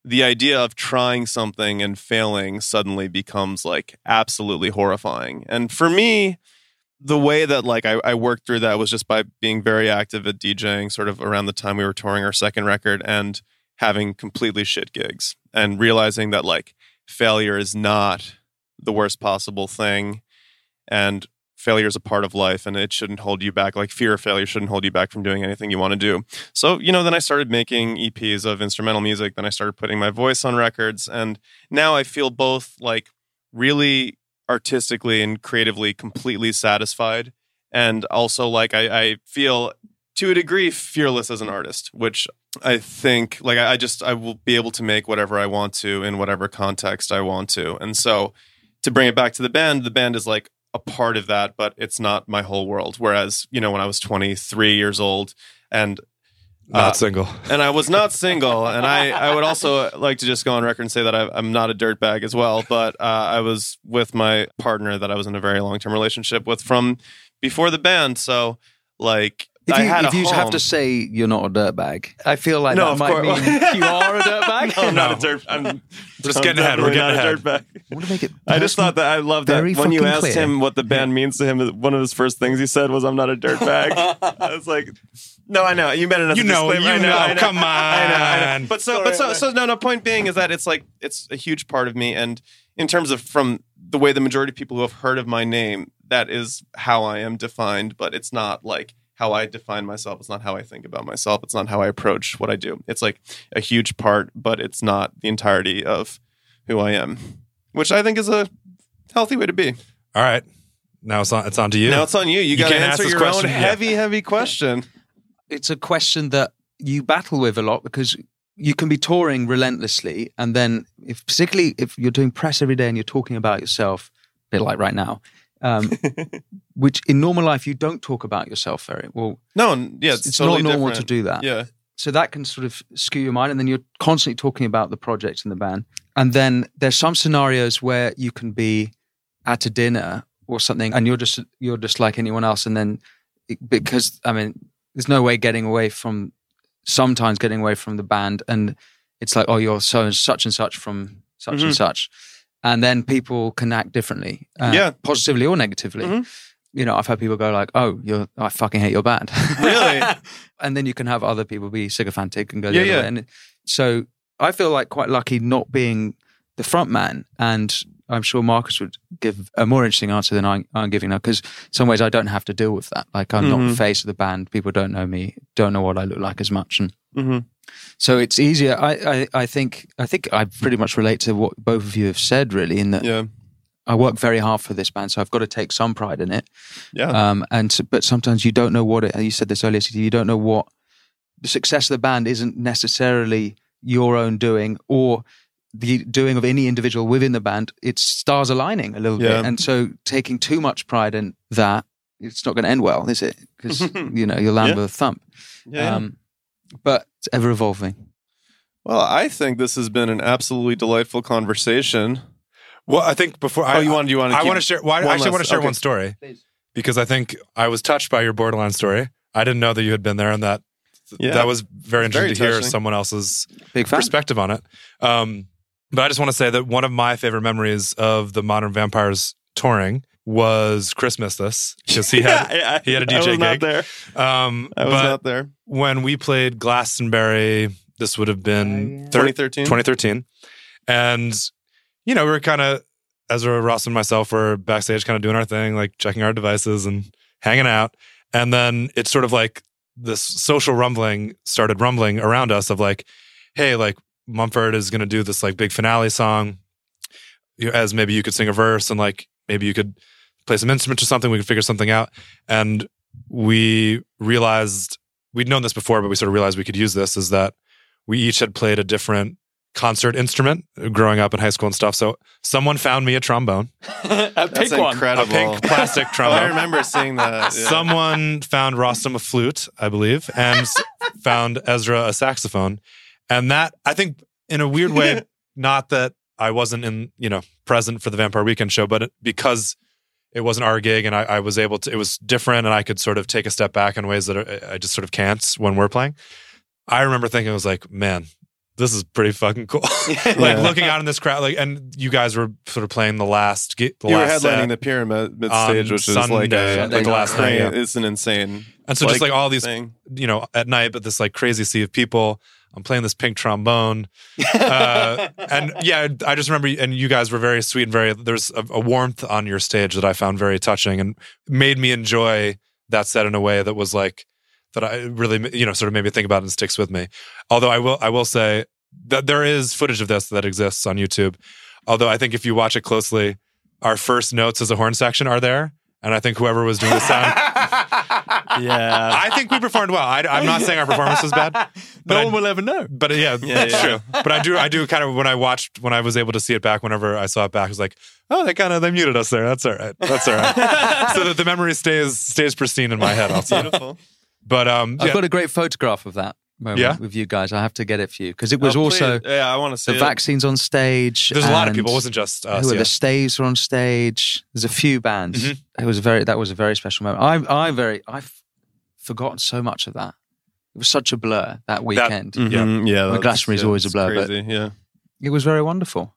the idea of trying something and failing suddenly becomes like absolutely horrifying. And for me, the way that like I, I worked through that was just by being very active at DJing sort of around the time we were touring our second record and having completely shit gigs and realizing that like failure is not the worst possible thing and failure is a part of life and it shouldn't hold you back. Like fear of failure shouldn't hold you back from doing anything you want to do. So, you know, then I started making EPs of instrumental music. Then I started putting my voice on records. And now I feel both like really artistically and creatively completely satisfied. And also like I, I feel to a degree fearless as an artist, which I think like I, I just I will be able to make whatever I want to in whatever context I want to. And so to bring it back to the band, the band is like a part of that, but it's not my whole world. Whereas, you know, when I was 23 years old and Not uh, single. and I was not single, and I, I would also like to just go on record and say that I, I'm not a dirtbag as well. But uh, I was with my partner that I was in a very long term relationship with from before the band. So, like, If I you, had if a you have to say you're not a dirtbag, I feel like No, that might course. mean you are a dirtbag. no, I'm not a No. dirt. I'm Just I'm getting ahead. We're getting ahead. a dirtbag. I want to make it. I just thought that I love that when you asked clear. him what the band means to him, one of his first things he said was, "I'm not a dirtbag." I was like, "No, I know you meant it You know, disclaimer. you I know, know, I know. come I know, I know. on. But so, but so, so no, no. Point being is that it's like it's a huge part of me, and in terms of from the way the majority of people who have heard of my name, that is how I am defined. But it's not like how I define myself. It's not how I think about myself. It's not how I approach what I do. It's like a huge part, but it's not the entirety of who I am, which I think is a healthy way to be. All right. Now it's on. It's on to you. Now it's on you. You, You got to answer your question own yet. heavy, heavy question. it's a question that you battle with a lot because you can be touring relentlessly and then if particularly if you're doing press every day and you're talking about yourself a bit like right now um, which in normal life you don't talk about yourself very well No, yeah, it's, it's totally not normal different. to do that Yeah, so that can sort of skew your mind and then you're constantly talking about the project and the band and then there's some scenarios where you can be at a dinner or something and you're just you're just like anyone else and then it- because i mean there's no way getting away from sometimes getting away from the band and it's like oh you're so and such and such from such Mhm. and such and then people can act differently uh, Yeah. positively or negatively Mhm. you know i've had people go like oh you're i fucking hate your band Really? and then you can have other people be sycophantic and go Yeah, yeah. way. And so I feel like quite lucky not being the front man. And I'm sure Marcus would give a more interesting answer than I, I'm giving now because some ways I don't have to deal with that. Like I'm not Mhm. the face of the band. People don't know me, don't know what I look like as much. And hmm so it's easier. I, I, I think I think I pretty much relate to what both of you have said really in that yeah, I work very hard for this band, so I've got to take some pride in it. yeah. Um, and but sometimes you don't know what it. You said this earlier, CT, you don't know what the success of the band isn't necessarily your own doing or the doing of any individual within the band. It's stars aligning a little Yeah. bit, and so taking too much pride in that, it's not going to end well, is it? Because you know you'll land Yeah. with a thump. yeah. Um, but it's ever evolving. well, I think this has been an absolutely delightful conversation. well, I think before I, oh, you want? You want? I want to share. Well, I actually last- want to share okay. one story Please. because I think I was touched by your borderline story. I didn't know that you had been there, and that Yeah. that was very It's interesting very to hear someone else's Big perspective on it. Um, but I just want to say that one of my favorite memories of the Modern Vampires touring was Christmas. This because he had Yeah, I- he had a I DJ I was not there. um, I was but not there. when we played Glastonbury, this would have been thir- 2013. 2013. And, you know, we were kind of, Ezra, Ross, and myself were backstage kind of doing our thing, like checking our devices and hanging out. And then it's sort of like this social rumbling started rumbling around us of like, hey, like Mumford is going to do this like big finale song. As maybe you could sing a verse and like maybe you could play some instruments or something. We could figure something out. And we realized we'd known this before, but we sort of realized we could use this is that we each had played a different concert instrument growing up in high school and stuff. So someone found me a trombone, a That's a incredible. pink plastic Oh, I remember seeing that. Yeah. Someone found Rostam a flute, I believe, and found Ezra a saxophone. And that, I think, in a weird way, not that I wasn't in, you know, present for the Vampire Weekend show, but because it wasn't our gig and I, I was able to, it was different and I could sort of take a step back in ways that I, I just sort of can't when we're playing. I remember thinking, I was like, man, this is pretty fucking cool. like Yeah. looking out in this crowd, like, and you guys were sort of playing the last, the you were headlining the pyramid stage, which is like Sunday, a like like the last night, yeah. It's an insane. and so just like all these thing. you know, at night, but this like crazy sea of people. I'm playing this pink trombone. Uh, and yeah, I just remember, and you guys were very sweet and very, there's a, a warmth on your stage that I found very touching and made me enjoy that set in a way that was like, that I really, you know, sort of made me think about and sticks with me. Although I will, I will say that there is footage of this that exists on YouTube. Although I think if you watch it closely, our first notes as a horn section are there. And I think whoever was doing the sound, Yeah. I think we performed well. I, am not saying our performance was bad, but no I- one will ever know. but yeah, that's yeah. true. But I do, I do kind of when I watched when I was able to see it back. Whenever I saw it back, I was like, oh, they kind of they muted us there. That's all right. That's all right. so that the memory stays stays pristine in my head. Also, Beautiful. but um, I've yeah, got a great photograph of that moment Yeah? with you guys. I have to get it for you because it was Oh, also yeah, I want to see the it. vaccines on stage. there's a lot of people. It wasn't just us. who yeah. the Staves were on stage. There's a few bands. Mhm. It was a very that was a very special moment. I I very I've forgotten so much of that. It was such a blur that weekend. Mhm, yeah. Well, that's- Glastonbury's yeah, always a it's blur, but- Yeah. It was very wonderful.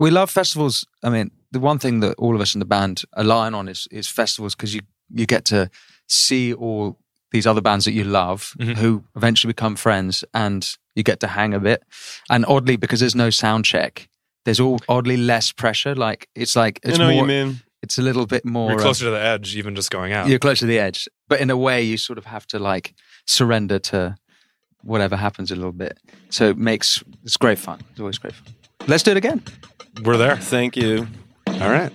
We love festivals. I mean, the one thing that all of us in the band align on is is festivals because you you get to see all these other bands that you love Mhm. who eventually become friends and you get to hang a bit. And oddly, because there's no sound check, there's all oddly less pressure. Like it's like it's I know what more, you mean. it's a little bit more You're uh, closer to the edge, even just going out. you're closer to the edge. But in a way, you sort of have to like surrender to whatever happens a little bit. So it makes it's great fun. It's always great fun. Let's do it again. We're there. Thank you. All right.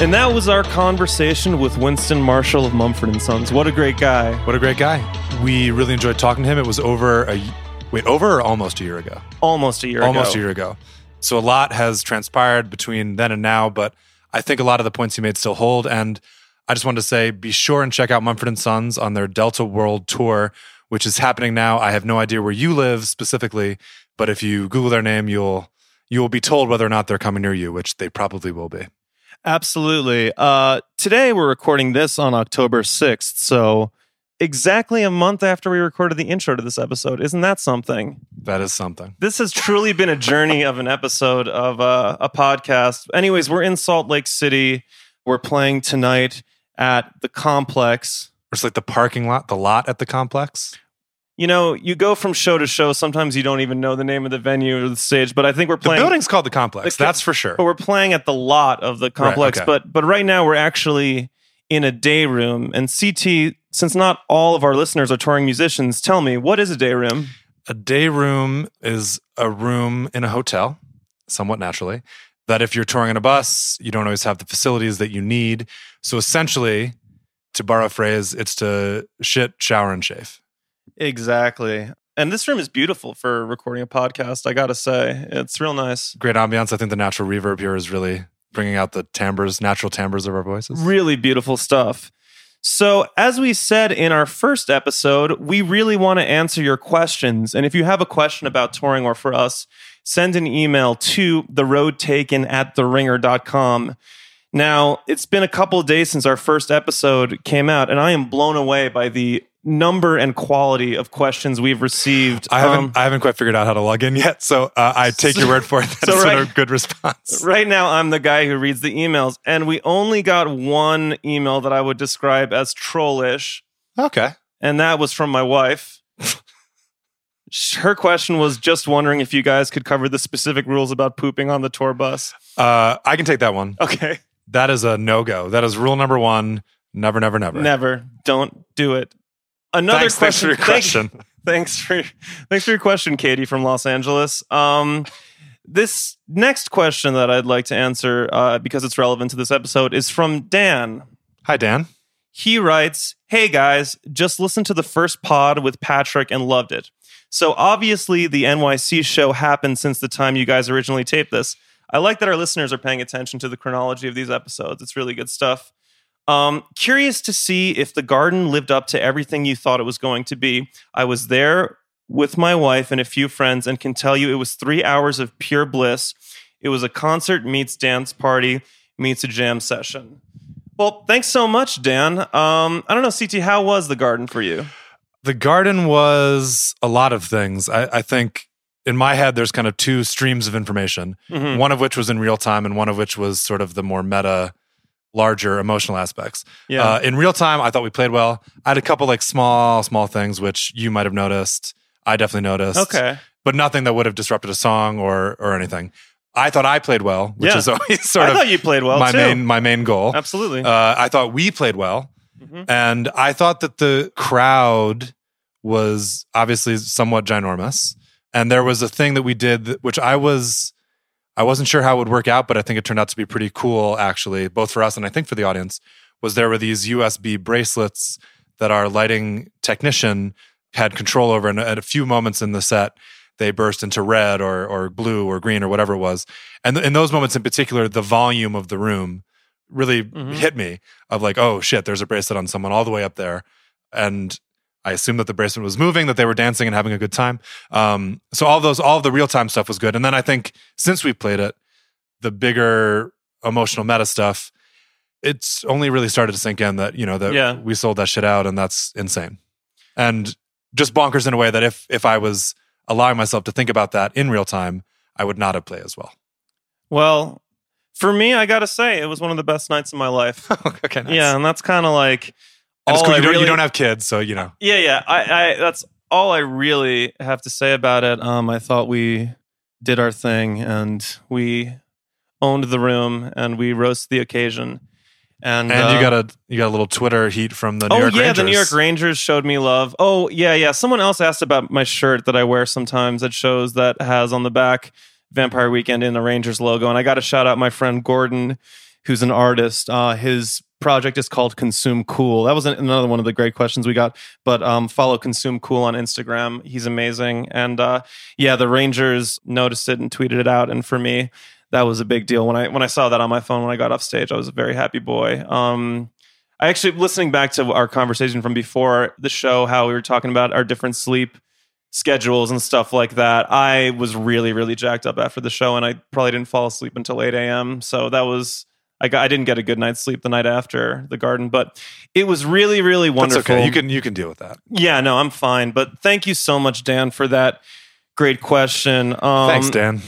And that was our conversation with Winston Marshall of Mumford and Sons. What a great guy. What a great guy. We really enjoyed talking to him. It was over a wait, over or almost a year ago. Almost a year almost ago. a year ago. So a lot has transpired between then and now, but I think a lot of the points he made still hold. And I just wanted to say, be sure and check out Mumford and Sons on their Delta World Tour, which is happening now. I have no idea where you live specifically, but if you Google their name, you'll you will be told whether or not they're coming near you, which they probably will be. Absolutely. Uh, today we're recording this on October 6th. So exactly a month after we recorded the intro to this episode. Isn't that something? That is something. This has truly been a journey of an episode of uh, a podcast. Anyways, we're in Salt Lake City. We're playing tonight at the complex. It's like the parking lot, the lot at the complex. You know, you go from show to show. Sometimes you don't even know the name of the venue or the stage, but I think we're playing. The building's called the complex. The that's for sure. but we're playing at the lot of the complex. okay. But but right now we're actually in a day room. And CT, since not all of our listeners are touring musicians, tell me what is a day room? A day room is a room in a hotel, somewhat naturally, that if you're touring in a bus, you don't always have the facilities that you need. So essentially, to borrow a phrase, it's to shit, shower, and shave. Exactly. And this room is beautiful for recording a podcast. I gotta say, it's real nice. Great ambiance. I think the natural reverb here is really bringing out the timbres, natural timbres of our voices. Really beautiful stuff. So, as we said in our first episode, we really want to answer your questions. And if you have a question about touring or for us, send an email to the road taken at theringer.com. Now, it's been a couple of days since our first episode came out, and I am blown away by the number and quality of questions we've received. I haven't, Um, I haven't quite figured out how to log in yet, so uh, I take your word for it. That's so right- a good response. Right now, I'm the guy who reads the emails, and we only got one email that I would describe as trollish, Okay. and that was from my wife. Her question was just wondering if you guys could cover the specific rules about pooping on the tour bus. Uh, I can take that one. Okay, That is a no go. That is rule number one. Never, never, never. never, don't do it. Another Thanks, thanks for question. your question. thanks for thanks for your question, Katie from Los Angeles. Um, this next question that I'd like to answer uh, because it's relevant to this episode is from Dan. Hi, Dan. He writes, Hey guys, just listened to the first pod with Patrick and loved it. So obviously, the NYC show happened since the time you guys originally taped this. I like that our listeners are paying attention to the chronology of these episodes. It's really good stuff. Um, curious to see if the garden lived up to everything you thought it was going to be. I was there with my wife and a few friends and can tell you it was three hours of pure bliss. It was a concert meets dance party meets a jam session. Well, thanks so much, Dan. Um, I don't know, CT, how was the garden for you? The garden was a lot of things. I, I think in my head, there's kind of two streams of information, Mhm. one of which was in real time and one of which was sort of the more meta, larger emotional aspects. Yeah. Uh, in real time, I thought we played well. I had a couple like small, small things which you might have noticed. I definitely noticed. okay. But nothing that would have disrupted a song or or anything. I thought I played well, which Yeah. is always sort I of thought you played well my too. main my main goal. Absolutely. Uh, I thought we played well, Mhm. and I thought that the crowd was obviously somewhat ginormous. And there was a thing that we did, that- which I was, I wasn't sure how it would work out, but I think it turned out to be pretty cool, actually, both for us and I think for the audience. Was there were these USB bracelets that our lighting technician had control over, and at a few moments in the set, they burst into red or or blue or green or whatever it was. And in those moments in particular, the volume of the room really Mhm. hit me of like, oh shit, there's a bracelet on someone all the way up there. And I assumed that the bracelet was moving, that they were dancing and having a good time. Um, so all those, all of the real time stuff was good. And then I think since we played it, the bigger emotional meta stuff, it's only really started to sink in that, you know, that Yeah. we sold that shit out and that's insane. And just bonkers in a way that if if I was allowing myself to think about that in real time, I would not have played as well. well, for me, I got to say, it was one of the best nights of my life. okay, nice. Yeah, and that's kind of like all cool. You don't, you don't have kids, so you know. Yeah, yeah. I, I that's all I really have to say about it. Um, I thought we did our thing and we owned the room and we rose the occasion. And, And you uh, got a you got a little Twitter heat from the New oh York yeah, Rangers. the New York Rangers showed me love. Oh yeah, yeah. Someone else asked about my shirt that I wear sometimes that shows that has on the back Vampire Weekend in the Rangers logo, and I got to shout out my friend Gordon, who's an artist. Uh, his project is called Consume Cool. That was an- another one of the great questions we got. But um, follow Consume Cool on Instagram. He's amazing, and uh, yeah, the Rangers noticed it and tweeted it out, and for me. That was a big deal when I when I saw that on my phone when I got off stage. I was a very happy boy. Um, I actually listening back to our conversation from before the show, how we were talking about our different sleep schedules and stuff like that. I was really, really jacked up after the show, and I probably didn't fall asleep until eight a.m. So that was I got I didn't get a good night's sleep the night after the garden, but it was really, really That's wonderful. okay. You can you can deal with that. yeah, no, I'm fine. But thank you so much, Dan, for that great question. Um, Thanks, Dan.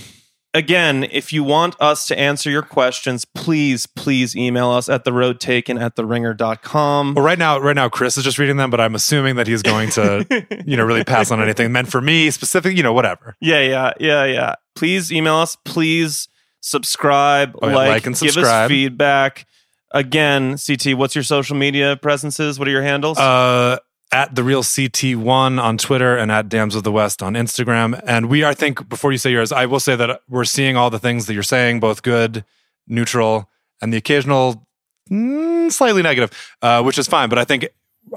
again, if you want us to answer your questions, please, please email us at the road taken at the ringer.com. Well, right now, right now, Chris is just reading them, but I'm assuming that he's going to, you know, really pass on anything meant for me, specific, you know, whatever. Yeah, yeah, yeah, yeah. Please email us. Please subscribe, Oh, yeah, like, like and give us feedback. Again, CT, what's your social media presences? What are your handles? Uh, at the real CT1 on Twitter and at Dams of the West on Instagram. And we, I think, before you say yours, I will say that we're seeing all the things that you're saying, both good, neutral, and the occasional mm, slightly negative, uh, which is fine. But I think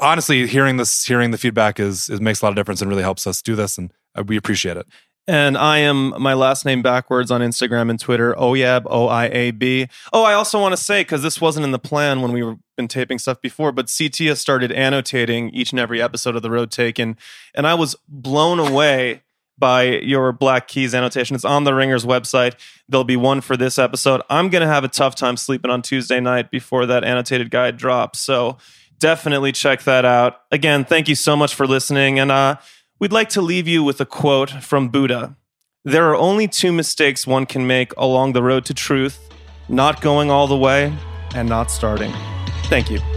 honestly, hearing this, hearing the feedback is, is makes a lot of difference and really helps us do this, and uh, we appreciate it. And I am my last name backwards on Instagram and Twitter, Oyab, O I A B. Oh, I also want to say, because this wasn't in the plan when we were been taping stuff before, but CT has started annotating each and every episode of The Road Taken. And I was blown away by your Black Keys annotation. It's on the Ringer's website. There'll be one for this episode. I'm going to have a tough time sleeping on Tuesday night before that annotated guide drops. So definitely check that out. Again, thank you so much for listening. And uh, we'd like to leave you with a quote from Buddha There are only two mistakes one can make along the road to truth not going all the way and not starting. Thank you.